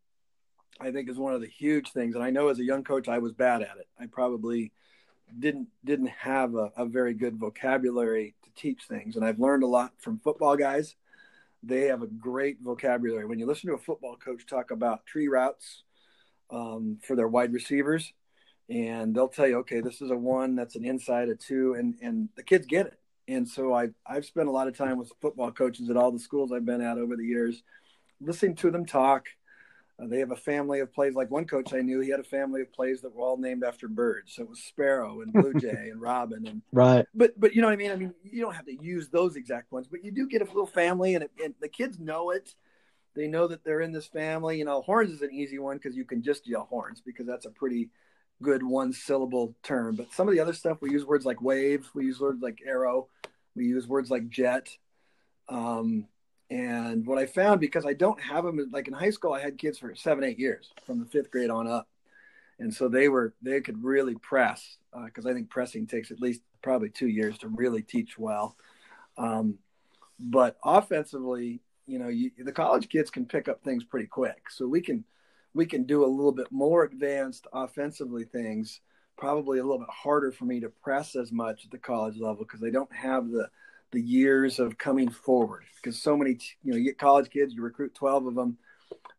I think is one of the huge things. And I know as a young coach, I was bad at it. I probably didn't didn't have a, a very good vocabulary to teach things. And I've learned a lot from football guys. They have a great vocabulary. When you listen to a football coach talk about tree routes um, for their wide receivers, and they'll tell you, okay, this is a one, that's an inside, a two, and and the kids get it. And so I I've spent a lot of time with football coaches at all the schools I've been at over the years, listening to them talk. Uh, they have a family of plays. Like one coach I knew, he had a family of plays that were all named after birds. So it was sparrow and blue jay and robin and right. But but you know what I mean. I mean you don't have to use those exact ones, but you do get a little family, and, it, and the kids know it. They know that they're in this family. You know, horns is an easy one because you can just yell horns because that's a pretty good one syllable term. But some of the other stuff, we use words like wave, we use words like arrow, we use words like jet. Um, and what I found, because I don't have them, like in high school, I had kids for seven, eight years from the fifth grade on up. And so they were, they could really press because uh, I think pressing takes at least probably two years to really teach well. Um, but offensively, you know, you, the college kids can pick up things pretty quick. So we can, we can do a little bit more advanced offensively things. Probably a little bit harder for me to press as much at the college level because they don't have the the years of coming forward. Because so many you know you get college kids you recruit 12 of them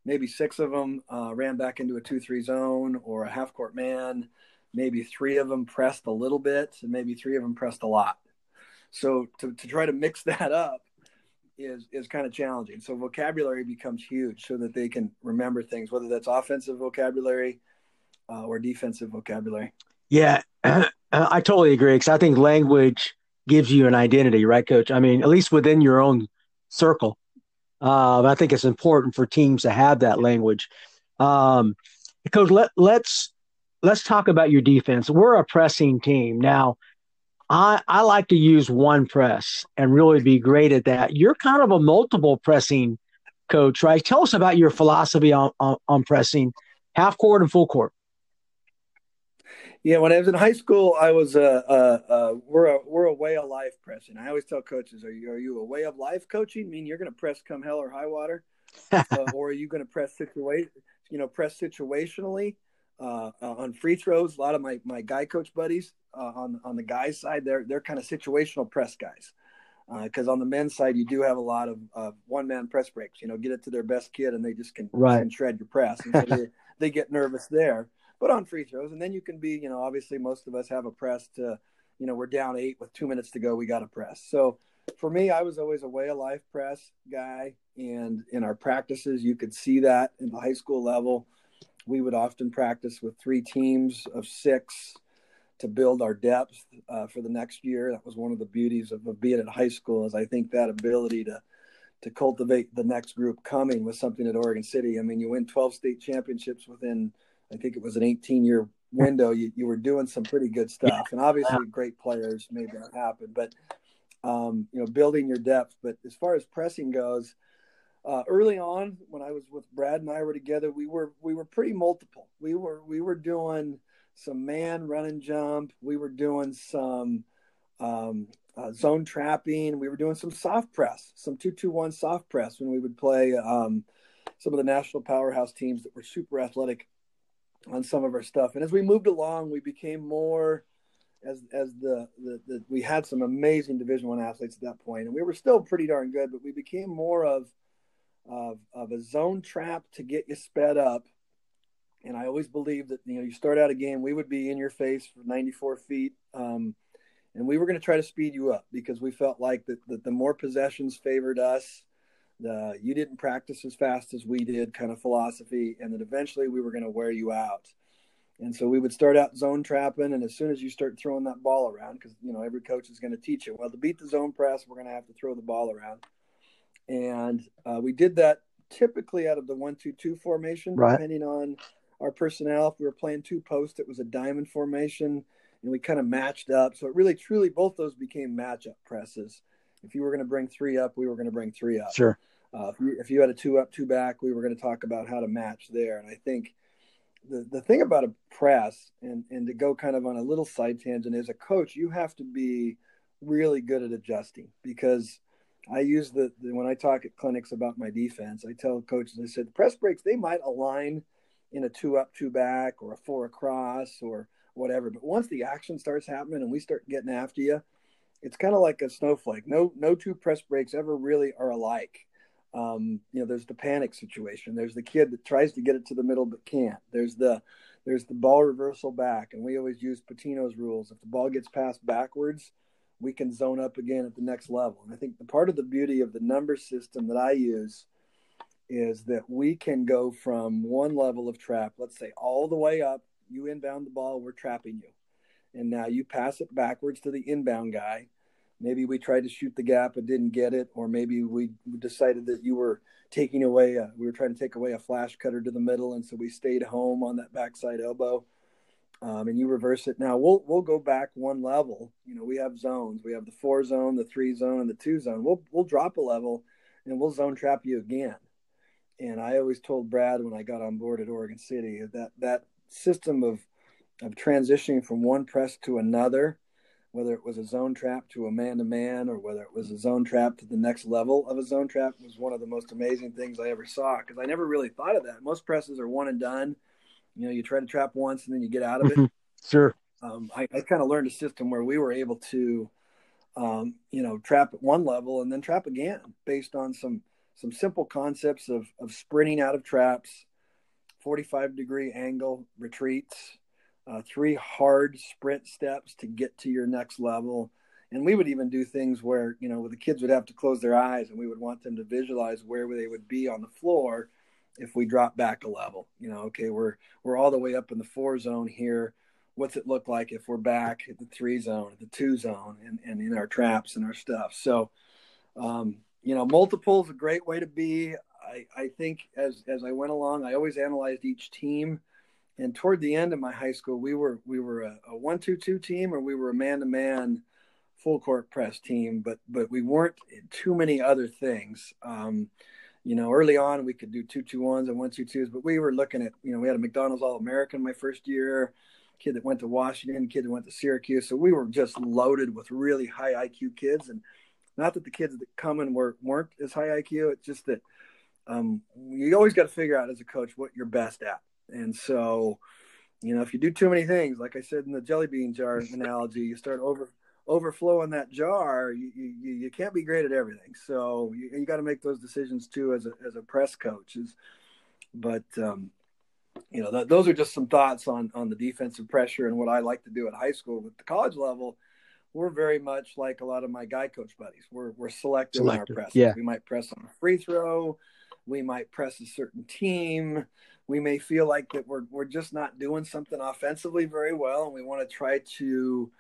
maybe six of them uh, ran back into a 2-3 zone or a half court man. Maybe three of them pressed a little bit and maybe three of them pressed a lot. So to, to try to mix that up is is kind of challenging. So vocabulary becomes huge so that they can remember things whether that's offensive vocabulary uh, or defensive vocabulary. Yeah i totally agree because i think language gives you an identity, right, coach? I mean, at least within your own circle. Uh, I think it's important for teams to have that language. Um, coach, let, let's let's talk about your defense. We're a pressing team now. I, I like to use one press and really be great at that. You're kind of a multiple pressing coach, right? Tell us about your philosophy on, on, on pressing half court and full court. Yeah, when I was in high school, I was a uh, uh, uh, we're a we're a way of life press, and I always tell coaches, "Are you are you a way of life coaching? Mean you're going to press come hell or high water, uh, or are you going to press situation you know press situationally uh, uh, on free throws? A lot of my my guy coach buddies uh, on on the guys side, they're they're kind of situational press guys. Because on the men's side, you do have a lot of one man press breaks. You know, get it to their best kid, and they just can, right. can shred your press, and so they, they get nervous there but on free throws. And then you can be, you know, obviously most of us have a press to, you know, we're down eight with two minutes to go. We got a press. So for me, I was always a way of life press guy. And in our practices, you could see that in the high school level. We would often practice with three teams of six to build our depth uh, for the next year. That was one of the beauties of, of being at high school is I think that ability to to cultivate the next group coming was something at Oregon City. I mean, you win 12 state championships within – I think it was an 18 year window. You, you were doing some pretty good stuff, and obviously great players made that happen. But um, you know, building your depth. But as far as pressing goes, uh, early on when I was with Brad and I were together, we were we were pretty multiple. We were we were doing some man run and jump. We were doing some um, uh, zone trapping. We were doing some soft press, some two two one soft press when we would play um, some of the national powerhouse teams that were super athletic on some of our stuff. And as we moved along, we became more as as the, the, the we had some amazing Division One athletes at that point, and we were still pretty darn good. But we became more of of of a zone trap to get you sped up. And I always believed that you know you start out a game, we would be in your face for 94 feet. Um, and we were going to try to speed you up because we felt like that, that the more possessions favored us, the you didn't practice as fast as we did kind of philosophy, and that eventually we were going to wear you out. And so we would start out zone trapping, and as soon as you start throwing that ball around, because you know every coach is going to teach you, well, to beat the zone press, we're going to have to throw the ball around. And uh, we did that typically out of the one-two-two formation, right. depending on our personnel. If we were playing two post, it was a diamond formation, and we kind of matched up. So it really, truly, both those became matchup presses. If you were going to bring three up, we were going to bring three up. Sure. Uh, if, you, if you had a two up, two back, we were going to talk about how to match there. And I think the, the thing about a press and, and to go kind of on a little side tangent is a coach, you have to be really good at adjusting because I use the, the when I talk at clinics about my defense, I tell coaches, I said, press breaks, they might align in a two up, two back or a four across or whatever. But once the action starts happening and we start getting after you, it's kind of like a snowflake. No, no two press breaks ever really are alike. Um, you know, there's the panic situation. There's the kid that tries to get it to the middle but can't. There's the there's the ball reversal back, and we always use Pitino's rules. If the ball gets passed backwards, we can zone up again at the next level. And I think the part of the beauty of the number system that I use is that we can go from one level of trap, let's say all the way up. You inbound the ball, we're trapping you and now you pass it backwards to the inbound guy. Maybe we tried to shoot the gap and didn't get it, or maybe we decided that you were taking away a, we were trying to take away a flash cutter to the middle, and so we stayed home on that backside elbow. um, and you reverse it. Now we'll we'll go back one level. You know, we have zones. We have the four zone, the three zone, and the two zone. We'll we'll drop a level, and we'll zone trap you again. And I always told Brad when I got on board at Oregon City that that system of of transitioning from one press to another, whether it was a zone trap to a man to man, or whether it was a zone trap to the next level of a zone trap, was one of the most amazing things I ever saw. Because I never really thought of that. Most presses are one and done you know, you try to trap once and then you get out of it. Mm-hmm. Sure. Um, I, I kind of learned a system where we were able to, um, you know, trap at one level and then trap again based on some some simple concepts of of sprinting out of traps, 45 degree angle retreats, uh, three hard sprint steps to get to your next level. And we would even do things where, you know, the kids would have to close their eyes and we would want them to visualize where they would be on the floor if we drop back a level you know okay we're we're all the way up in the four zone here. What's it look like if we're back at the three zone the two zone and, and in our traps and our stuff? So um, you know multiple is a great way to be. I, I think as as i went along i always analyzed each team and toward the end of my high school we were we were a, a one two two team or we were a man to man full court press team but but we weren't too many other things um, you know, early on we could do two two ones and one two twos, but we were looking at, you know, we had a McDonald's All American my first year, kid that went to Washington, kid that went to Syracuse. So we were just loaded with really high IQ kids. And not that the kids that come in were, weren't as high IQ, it's just that um, you always got to figure out as a coach what you're best at. And so, you know, if you do too many things, like I said in the jelly bean jar analogy, you start over overflowing that jar, you, you, you can't be great at everything. So you, you got to make those decisions too as a, as a press coach. Is, but, um, you know, th- those are just some thoughts on, on the defensive pressure and what I like to do at high school. With the college level, we're very much like a lot of my guy coach buddies. We're, we're selective, selective. in our press. Yeah. We might press on a free throw. We might press a certain team. We may feel like that we're, we're just not doing something offensively very well. And we want to try to,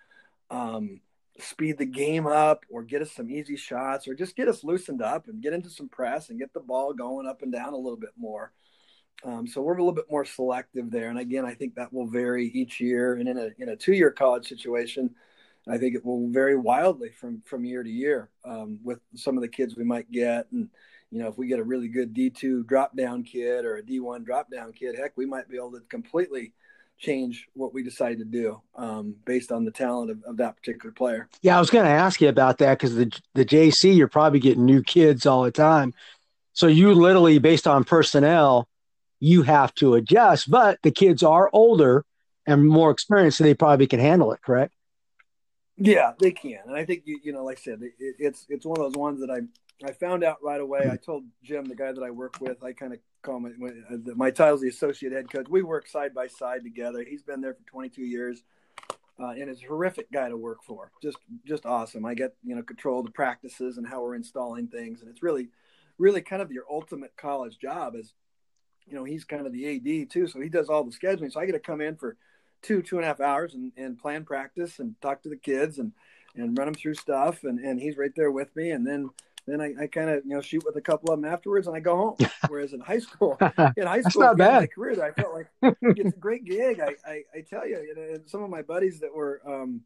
um, speed the game up or get us some easy shots or just get us loosened up and get into some press and get the ball going up and down a little bit more. Um, so we're a little bit more selective there. And again, I think that will vary each year. And in a, in a two year college situation, I think it will vary wildly from, from year to year um, with some of the kids we might get. And, you know, if we get a really good D2 drop down kid or a D1 drop down kid, heck, we might be able to completely – change what we decide to do um, based on the talent of, of, that particular player. Yeah, I was going to ask you about that because the the JC you're probably getting new kids all the time, so you literally based on personnel, you have to adjust. But the kids are older and more experienced, so they probably can handle it. Correct? Yeah, they can, and I think you you know, like I said, it, it's it's one of those ones that I I found out right away. I told Jim, the guy that I work with, I kind of call my my title is the associate head coach. We work side by side together. He's been there for 22 years, uh, and is a horrific guy to work for. Just just awesome. I get you know control of the practices and how we're installing things, and it's really really kind of your ultimate college job. Is you know he's kind of the AD too, so he does all the scheduling. So I get to come in for two two and a half hours and, and plan practice and talk to the kids and and run them through stuff, and and he's right there with me, and then then I, I kind of you know shoot with a couple of them afterwards, and I go home. Whereas in high school, in high school, not bad. my career, I felt like it's a great gig. I, I, I tell you, you know, some of my buddies that were, um,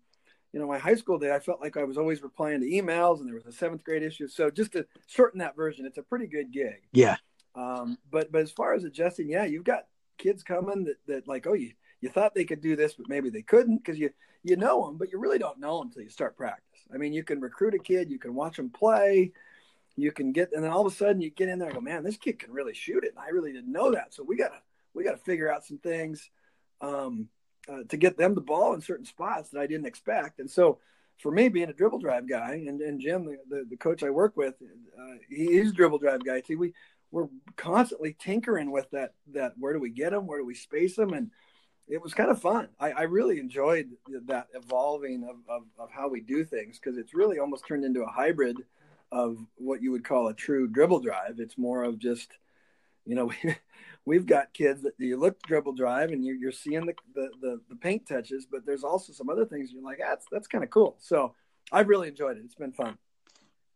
you know, my high school day, I felt like I was always replying to emails, and there was a seventh grade issue. So just to shorten that version, it's a pretty good gig. Yeah. Um, but but as far as adjusting, yeah, you've got kids coming that, that like, oh, you you thought they could do this, but maybe they couldn't because you you know them, but you really don't know them until you start practice. I mean, you can recruit a kid, you can watch them play you can get, and then all of a sudden you get in there and go, man, this kid can really shoot it. And I really didn't know that. So we gotta, we gotta figure out some things um, uh, to get them the ball in certain spots that I didn't expect. And so for me, being a dribble drive guy, and, and Jim, the, the, the coach I work with, uh, he's a dribble drive guy too. We we're constantly tinkering with that. That where do we get them? Where do we space them? And it was kind of fun. I, I really enjoyed that evolving of, of, of how we do things because it's really almost turned into a hybrid of what you would call a true dribble drive. It's more of just, you know, we, have got kids that you look dribble drive and you're, you're seeing the, the, the, the, paint touches, but there's also some other things you're like, ah, that's, that's kind of cool. So I've really enjoyed it. It's been fun.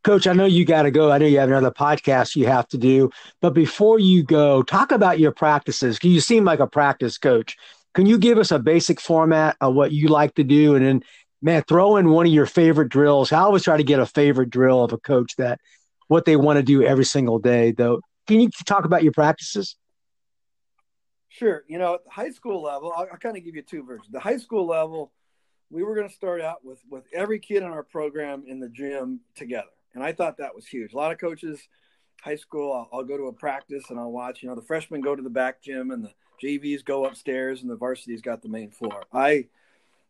Coach, I know you got to go. I know you have another podcast you have to do. But before you go, talk about your practices. You seem like a practice coach. can you give us a basic format of what you like to do, and then man, throw in one of your favorite drills. I always try to get a favorite drill of a coach that what they want to do every single day. Though, can you talk about your practices? Sure. You know, at the high school level, I'll, I'll kind of give you two versions. The high school level, we were going to start out with with every kid in our program in the gym together, and I thought that was huge. A lot of coaches, high school, I'll, I'll go to a practice and I'll watch. You know, the freshmen go to the back gym and the JVs go upstairs, and the varsity's got the main floor. I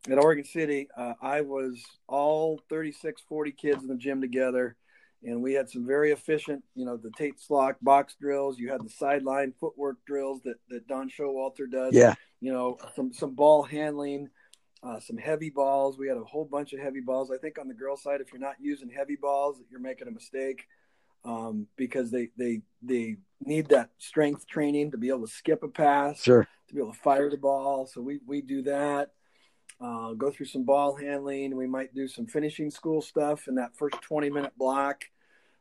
at Oregon City, uh, I was all 36, 40 kids in the gym together and we had some very efficient, you know, the Tate Slock box drills. You had the sideline footwork drills that that Don Showalter does. Yeah. You know, some some ball handling, uh, some heavy balls. We had a whole bunch of heavy balls. I think on the girl side, if you're not using heavy balls, you're making a mistake um, because they they they need that strength training to be able to skip a pass, sure, to be able to fire the ball. So we we do that. Uh, go through some ball handling. We might do some finishing school stuff in that first 20 minute block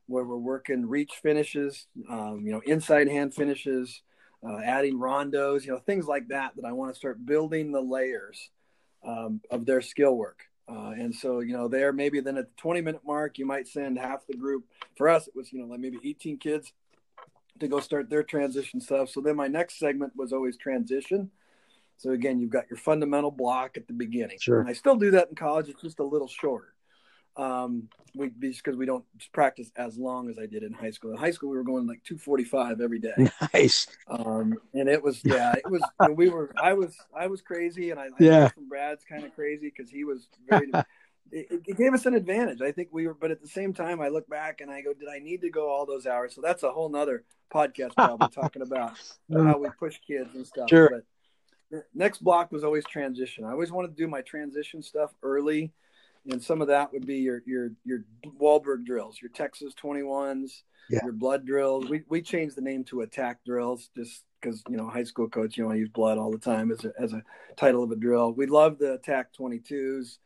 where we're working reach finishes, um, you know, inside hand finishes, uh, adding rondos, you know, things like that, that I want to start building the layers um, of their skill work. Uh, and so, you know, there maybe then at the 20 minute mark, you might send half the group. For us, it was, you know, like maybe 18 kids to go start their transition stuff. So then my next segment was always transition. So again, you've got your fundamental block at the beginning. Sure. And I still do that in college. It's just a little shorter um, we just because we don't practice as long as I did in high school. In high school, we were going like 245 every day. Nice. Um, and it was yeah, it was we were I was I was crazy, and I, I yeah. from Brad's kind of crazy because he was very. it, it gave us an advantage. I think we were, but at the same time, I look back and I go, did I need to go all those hours? So that's a whole nother podcast probably talking about how we push kids and stuff. Sure. But next block was always transition. I always wanted to do my transition stuff early and some of that would be your your your Walberg drills, your Texas 21s, yeah. your blood drills. We we changed the name to attack drills just because you know high school coach you want to use blood all the time as a as a title of a drill. We love the attack 22s.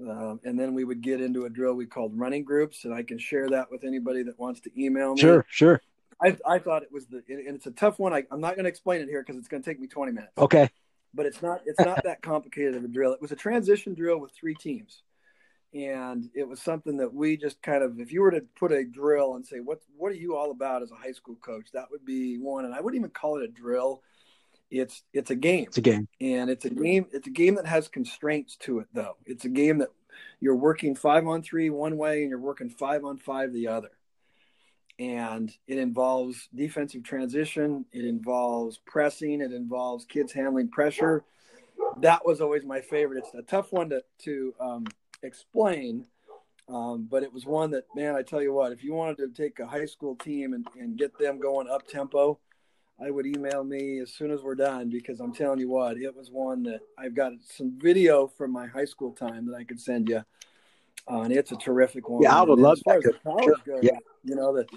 Um, and then we would get into a drill we called running groups, and I can share that with anybody that wants to email me. Sure, sure. I, I thought it was the, and it's a tough one. I, I'm not going to explain it here because it's going to take me 20 minutes. Okay. But it's not, it's not that complicated of a drill. It was a transition drill with three teams and it was something that we just kind of if you were to put a drill and say what what are you all about as a high school coach that would be one and i wouldn't even call it a drill it's it's a game it's a game and it's a game it's a game that has constraints to it though it's a game that you're working five on three one way and you're working five on five the other and it involves defensive transition it involves pressing it involves kids handling pressure that was always my favorite it's a tough one to to um, explain. Um, but it was one that, man, I tell you what, if you wanted to take a high school team and, and get them going up tempo, I would email me as soon as we're done because I'm telling you what, it was one that I've got some video from my high school time that I could send you. Uh, and it's a terrific one. Yeah, I would and love as far that. as the college Sure. goes, Yeah. you know, that,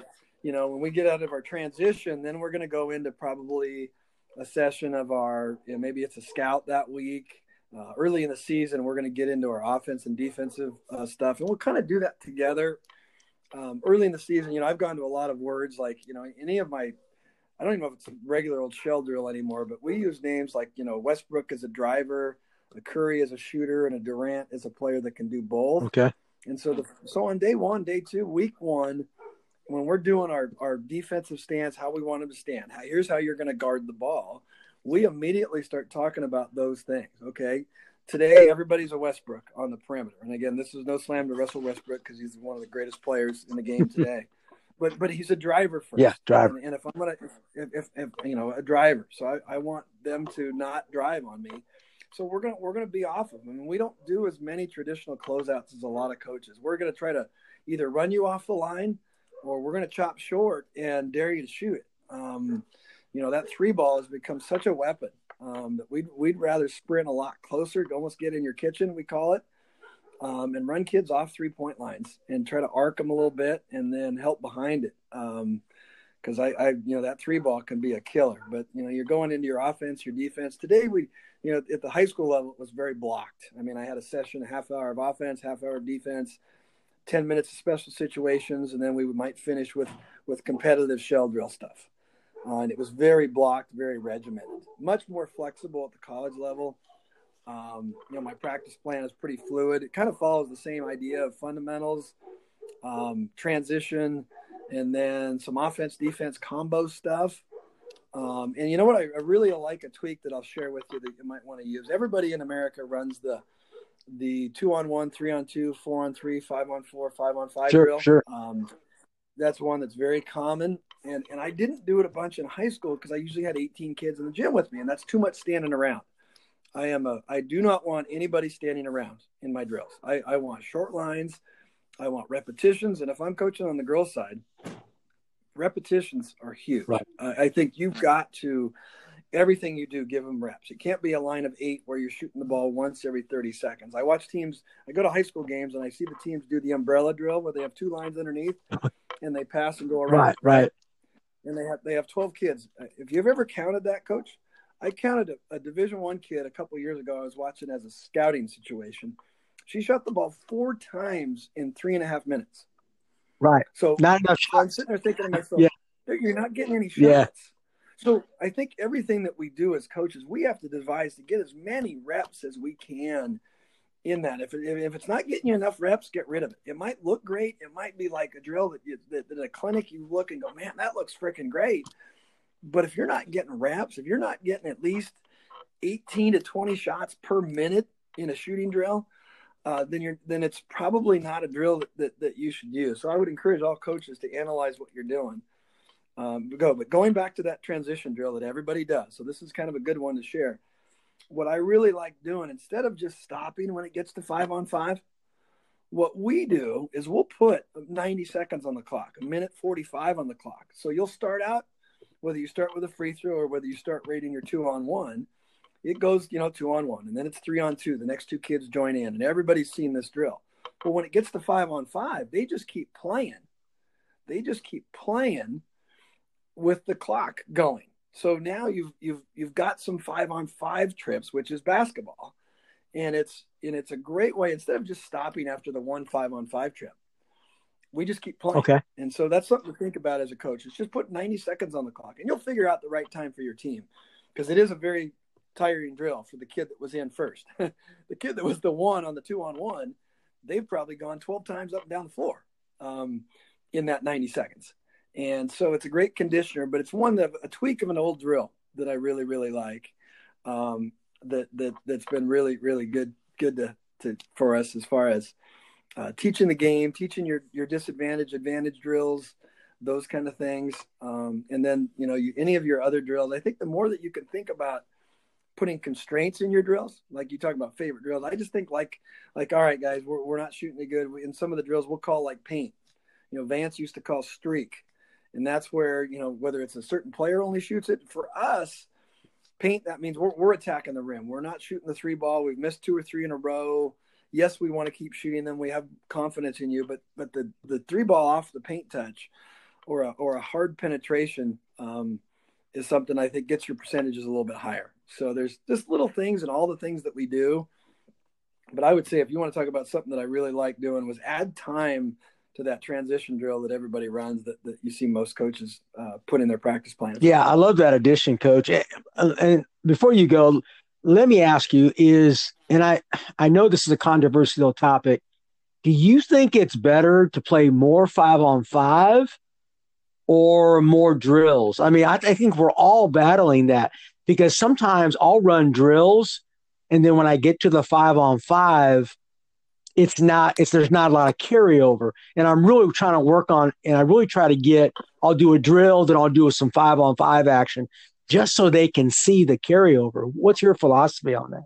you know, when we get out of our transition, then we're going to go into probably a session of our, you know, maybe it's a scout that week uh, early in the season, we're going to get into our offense and defensive uh, stuff, and we'll kind of do that together. Um, early in the season, you know, I've gone to a lot of words like, you know, any of my, I don't even know if it's a regular old shell drill anymore, but we use names like, you know, Westbrook as a driver, a Curry as a shooter, and a Durant as a player that can do both. Okay. And so, the, so on day one, day two, week one, when we're doing our, our defensive stance, how we want them to stand, how, here's how you're going to guard the ball we immediately start talking about those things. Okay. Today, everybody's a Westbrook on the perimeter. And again, this is no slam to Russell Westbrook because he's one of the greatest players in the game today. but but he's a driver first. Yeah, driver. And, and if I'm gonna, if, if, if, you know, a driver, so I, I want them to not drive on me. So we're gonna we're gonna be off of them. I mean, we don't do as many traditional closeouts as a lot of coaches. We're gonna try to either run you off the line, or we're gonna chop short and dare you to shoot it. Um, you know that three ball has become such a weapon um, that we'd we'd rather sprint a lot closer, almost get in your kitchen, we call it, um, and run kids off three point lines and try to arc them a little bit and then help behind it. Because I, I, you know, that three ball can be a killer. But you know, you're going into your offense, your defense. Today we, you know, at the high school level, it was very blocked. I mean, I had a session, a half hour of offense, half hour of defense. 10 minutes of special situations and then we might finish with with competitive shell drill stuff uh, and it was very blocked, very regimented. Much more flexible at the college level. Um, you know, my practice plan is pretty fluid. It kind of follows the same idea of fundamentals, um, transition, and then some offense defense combo stuff. Um, and you know what? I, I, really like a tweak that I'll share with you that you might want to use. Everybody in America runs the the two on one, three on two, four on three, five on four, five on five sure, drill. Sure. Um, that's one that's very common. And and I didn't do it a bunch in high school because I usually had 18 kids in the gym with me, and that's too much standing around. I am a I do not want anybody standing around in my drills. I, I want short lines, I want repetitions, and if I'm coaching on the girls' side, repetitions are huge. Right. I think you've got to everything you do give them reps. It can't be a line of eight where you're shooting the ball once every 30 seconds. I watch teams. I go to high school games and I see the teams do the umbrella drill where they have two lines underneath and they pass and go around. Right, right. And they have they have 12 kids. If you've ever counted that, coach, I counted a, a Division One kid a couple years ago. I was watching as a scouting situation. She shot the ball four times in three and a half minutes. Right. So not enough shots. I'm sitting there thinking to myself, yeah. you're not getting any shots. Yeah. So I think everything that we do as coaches, we have to devise to get as many reps as we can in that. If, if it's not getting you enough reps, get rid of it. It might look great. It might be like a drill that, you, that, that a clinic you look and go, man, that looks freaking great. But if you're not getting reps, if you're not getting at least 18 to 20 shots per minute in a shooting drill, uh, then you're then it's probably not a drill that, that, that, you should use. So I would encourage all coaches to analyze what you're doing. Um, go, but going back to that transition drill that everybody does. So this is kind of a good one to share. What I really like doing instead of just stopping when it gets to five on five, what we do is we'll put 90 seconds on the clock, a minute 45 on the clock. So you'll start out whether you start with a free throw or whether you start rating your two on one it goes, you know, two on one, and then it's three on two. The next two kids join in, and everybody's seen this drill. But when it gets to five on five, they just keep playing. They just keep playing with the clock going. So now you've you've you've got some five on five trips, which is basketball, and it's and it's a great way instead of just stopping after the one five on five trip. We just keep playing. Okay. And so that's something to think about as a coach. It's just put 90 seconds on the clock, and you'll figure out the right time for your team because it is a very tiring drill for the kid that was in first. the kid that was the one on the two on one, they've probably gone 12 times up and down the floor um, in that 90 seconds. And so it's a great conditioner, but it's one that a tweak of an old drill that I really, really like. Um, that, that, that's been really, really good, good to, to, for us as far as uh, teaching the game, teaching your, your disadvantage, advantage drills, those kind of things. Um, and then, you know, you, any of your other drills, I think the more that you can think about putting constraints in your drills? Like you talk about favorite drills. I just think like like all right guys we're, we're not shooting it good. In some of the drills we'll call like paint. You know vance used to call streak. And that's where you know whether it's a certain player only shoots it. For us paint that means we're, we're attacking the rim. We're not shooting the three ball. We've missed two or three in a row. Yes we want to keep shooting them. We have confidence in you. But but the the three ball off the paint touch or a, or a hard penetration um, is something i think gets your percentages a little bit higher so there's just little things and all the things that we do. But I would say if you want to talk about something that I really like doing was add time to that transition drill that everybody runs that, that you see most coaches uh, put in their practice plans. Yeah, I love that addition, coach. And before you go, let me ask you is, and I, I know this is a controversial topic. Do you think it's better to play more five on five or more drills? I mean, I, I think we're all battling that because sometimes I'll run drills and then when I get to the five on five, it's not it's there's not a lot of carryover. And I'm really trying to work on and I really try to get I'll do a drill, then I'll do some five on five action just so they can see the carryover. What's your philosophy on that?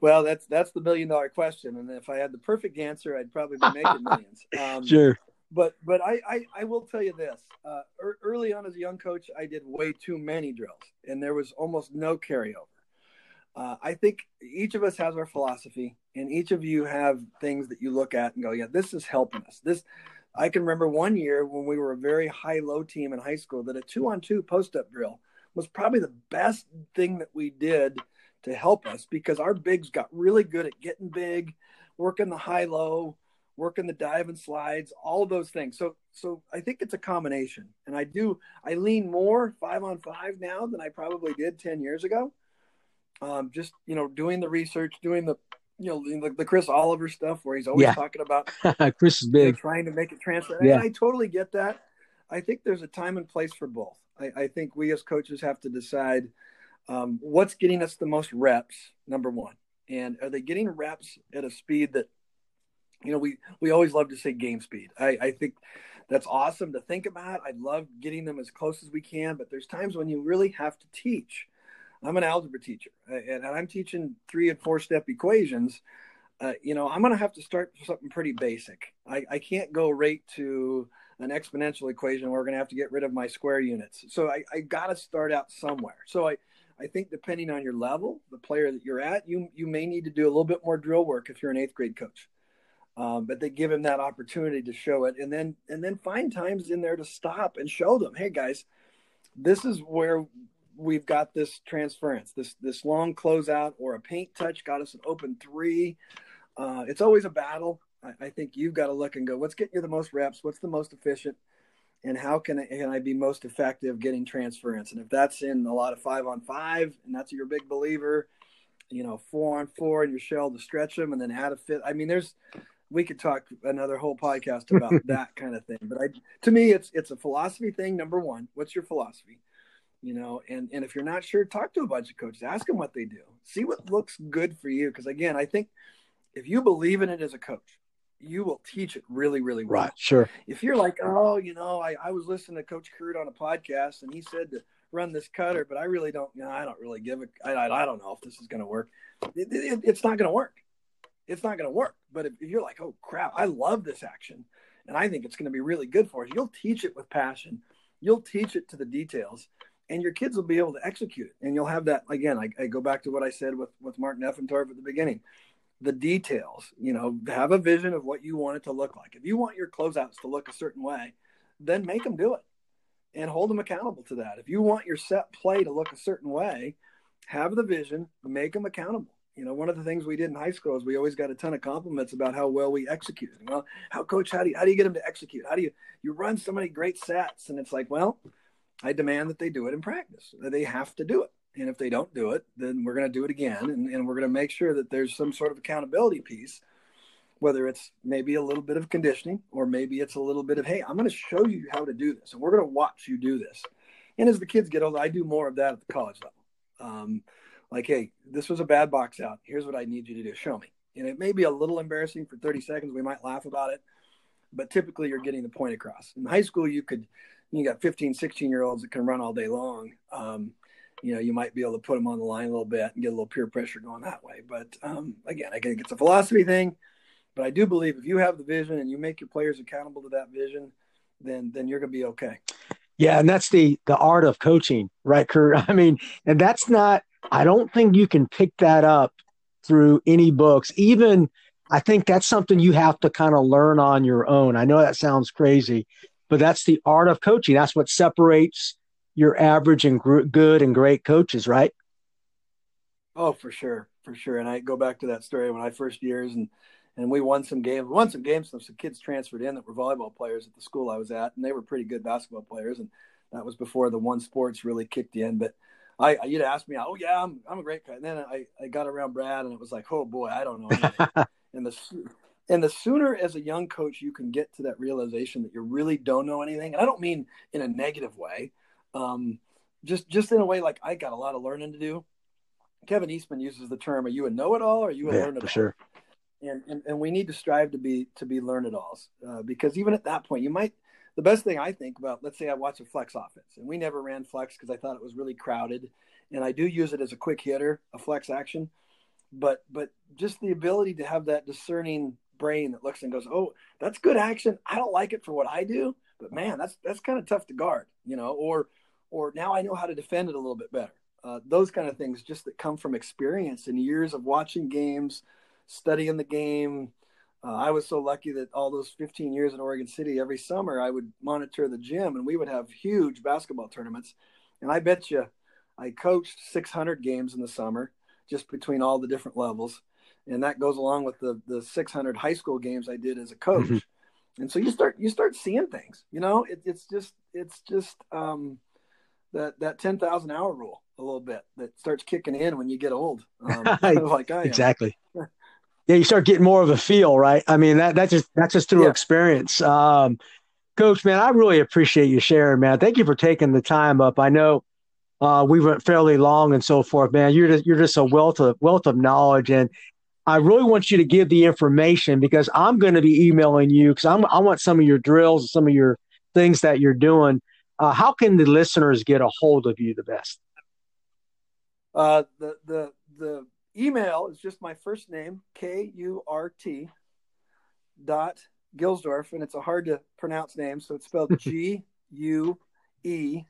Well, that's that's the million dollar question, and if I had the perfect answer, I'd probably be making millions. Um, sure but but I, I, I will tell you this uh, early on as a young coach i did way too many drills and there was almost no carryover. Uh, i think each of us has our philosophy and each of you have things that you look at and go yeah this is helping us. This i can remember one year when we were a very high low team in high school that a two on two post up drill was probably the best thing that we did to help us because our bigs got really good at getting big working the high low working the dive and slides, all of those things. So so I think it's a combination. And I do I lean more five on five now than I probably did ten years ago. Um, just you know, doing the research, doing the you know the, the Chris Oliver stuff where he's always Yeah. talking about Chris is big. trying to make it transfer. Yeah. And I totally get that. I think there's a time and place for both. I, I think we as coaches have to decide um, what's getting us the most reps, number one, and are they getting reps at a speed that, you know, we we always love to say game speed. I, I think that's awesome to think about. I love getting them as close as we can, but there's times when you really have to teach. I'm an algebra teacher, and, and I'm teaching three and four step equations uh, you know, I'm going to have to start something pretty basic. I, I can't go right to an exponential equation. We're going to have to get rid of my square units. So I, I got to start out somewhere. So I, I think depending on your level, the player that you're at, you you may need to do a little bit more drill work if you're an eighth grade coach. Um, but they give him that opportunity to show it, and then and then find times in there to stop and show them, hey guys, this is where we've got this transference, this this long closeout or a paint touch got us an open three. Uh, it's always a battle. I, I think you've got to look and go, what's getting you the most reps? What's the most efficient? And how can I, can I be most effective getting transference? And if that's in a lot of five on five, and that's your big believer, you know, four on four, and your shell to stretch them, and then add a fit. I mean, there's we could talk another whole podcast about that kind of thing. But I, to me, it's it's a philosophy thing. Number one, what's your philosophy? You know, and and if you're not sure, talk to a bunch of coaches, ask them what they do, see what looks good for you. Because again, I think if you believe in it as a coach, you will teach it really, really well. Right. Sure. If you're like, oh, you know, I, I was listening to Coach Kurt on a podcast and he said to run this cutter, but I really don't, you know, I don't really give a, I, I, I don't know if this is going to work. It, it, it's not going to work. It's not going to work. But if, you're like, oh crap, I love this action and I think it's going to be really good for us, you'll teach it with passion. You'll teach it to the details and your kids will be able to execute it. And you'll have that, again, I, I go back to what I said with, with Mark Neffentorp at the beginning the details you know have a vision of what you want it to look like if you want your closeouts to look a certain way then make them do it and hold them accountable to that if you want your set play to look a certain way have the vision make them accountable you know one of the things we did in high school is we always got a ton of compliments about how well we executed well how coach how do you how do you get them to execute how do you you run so many great sets and it's like well i demand that they do it in practice they have to do it and if they don't do it, then we're going to do it again. And, and we're going to make sure that there's some sort of accountability piece, whether it's maybe a little bit of conditioning or maybe it's a little bit of, hey, I'm going to show you how to do this. And we're going to watch you do this. And as the kids get older, I do more of that at the college level. Um, like, hey, this was a bad box out. Here's what I need you to do. Show me. And it may be a little embarrassing for 30 seconds. We might laugh about it, but typically you're getting the point across. In high school, you could, you got 15, 16 year olds that can run all day long. Um, you know, you might be able to put them on the line a little bit and get a little peer pressure going that way. But um, again, I think it's a philosophy thing. But I do believe if you have the vision and you make your players accountable to that vision, then then you're going to be okay. Yeah, and that's the the art of coaching, right, Kurt? I mean, and that's not. I don't think you can pick that up through any books. Even I think that's something you have to kind of learn on your own. I know that sounds crazy, but that's the art of coaching. That's what separates your average and gr- good and great coaches, right? Oh, for sure, for sure. And I go back to that story when I first years and and we won some games. We won some games. Some, some kids transferred in that were volleyball players at the school I was at, and they were pretty good basketball players. And that was before the one sports really kicked in. But I, you'd ask me, oh yeah, I'm I'm a great guy. And then I I got around Brad, and it was like, oh boy, I don't know and the and the sooner as a young coach you can get to that realization that you really don't know anything, and I don't mean in a negative way, um, just just in a way like I got a lot of learning to do. Kevin Eastman uses the term, "Are you a know-it-all or are you a Yeah, learn-it-all?" for sure. and, and and we need to strive to be to be learn it alls uh, because even at that point you might the best thing i think about let's say i watch a flex offense and we never ran flex because i thought it was really crowded and i do use it as a quick hitter a flex action but but just the ability to have that discerning brain that looks and goes oh that's good action i don't like it for what i do but man that's that's kind of tough to guard you know or or now i know how to defend it a little bit better uh, those kind of things just that come from experience and years of watching games studying the game. Uh, I was so lucky that all those 15 years in Oregon City, every summer I would monitor the gym and we would have huge basketball tournaments. And I bet you I coached 600 games in the summer just between all the different levels. and that goes along with the the 600 high school games I did as a coach. Mm-hmm. And so you start you start seeing things. You know, it, it's just it's just um, that that 10,000 hour rule a little bit that starts kicking in when you get old. Um, like I am. exactly. yeah, you start getting more of a feel, right? I mean that that's just that's just through Yeah. experience. Um, Coach, man, I really appreciate you sharing, man. Thank you for taking the time up. I know uh, we went fairly long and so forth, man. You're just you're just a wealth of wealth of knowledge, and I really want you to give the information because I'm going to be emailing you because I'm I want some of your drills, some of your things that you're doing. Uh, how can the listeners get a hold of you the best? Uh, the the the email is just my first name K U R T dot Guelsdorf, and it's a hard to pronounce name, so it's spelled G U E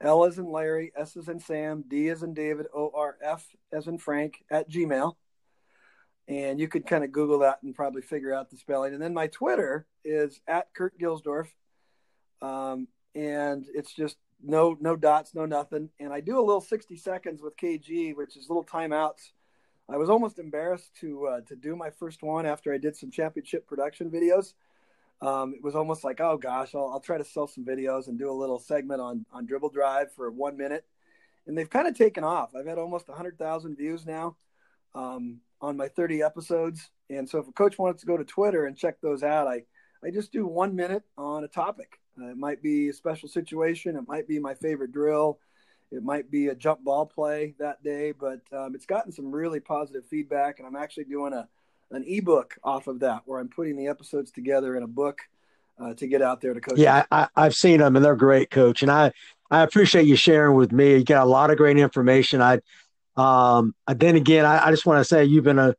L as in Larry, S as in Sam, D as in David, O R F as in Frank at Gmail. And you could kind of Google that and probably figure out the spelling. And then my Twitter is at Kurt Guelsdorf. Um, and it's just no no dots, no nothing. And I do a little 60 seconds with KG, which is little timeouts. I was almost embarrassed to uh, to do my first one after I did some championship production videos. Um, it was almost like, oh gosh, I'll, I'll try to sell some videos and do a little segment on on dribble drive for one minute. And they've kind of taken off. I've had almost 100,000 views now um, on my 30 episodes. And so if a coach wants to go to Twitter and check those out, I I just do one minute on a topic. Uh, it might be a special situation. It might be my favorite drill. It might be a jump ball play that day, but um, it's gotten some really positive feedback. And I'm actually doing a an ebook off of that, where I'm putting the episodes together in a book uh, to get out there to coach. Yeah, I, I've seen them and they're great, Coach. And I I appreciate you sharing with me. You got a lot of great information. I um then again, I, I just want to say you've been a.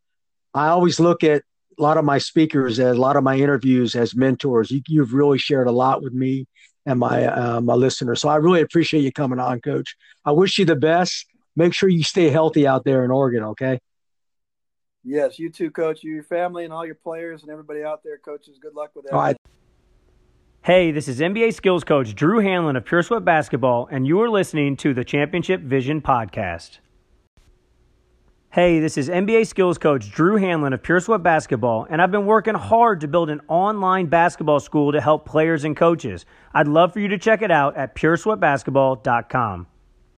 I always look at a lot of my speakers as a lot of my interviews as mentors. You, you've really shared a lot with me and my uh, my listeners. So I really appreciate you coming on, Coach. I wish you the best. Make sure you stay healthy out there in Oregon. Okay. Yes, you too, coach. You, your family, and all your players and everybody out there, coaches. Good luck with that. All right. Hey, this is NBA skills coach Drew Hanlon of Pure Sweat Basketball, and you are listening to the Championship Vision Podcast. Hey, this is NBA skills coach Drew Hanlon of Pure Sweat Basketball, and I've been working hard to build an online basketball school to help players and coaches. I'd love for you to check it out at puresweatbasketball.com.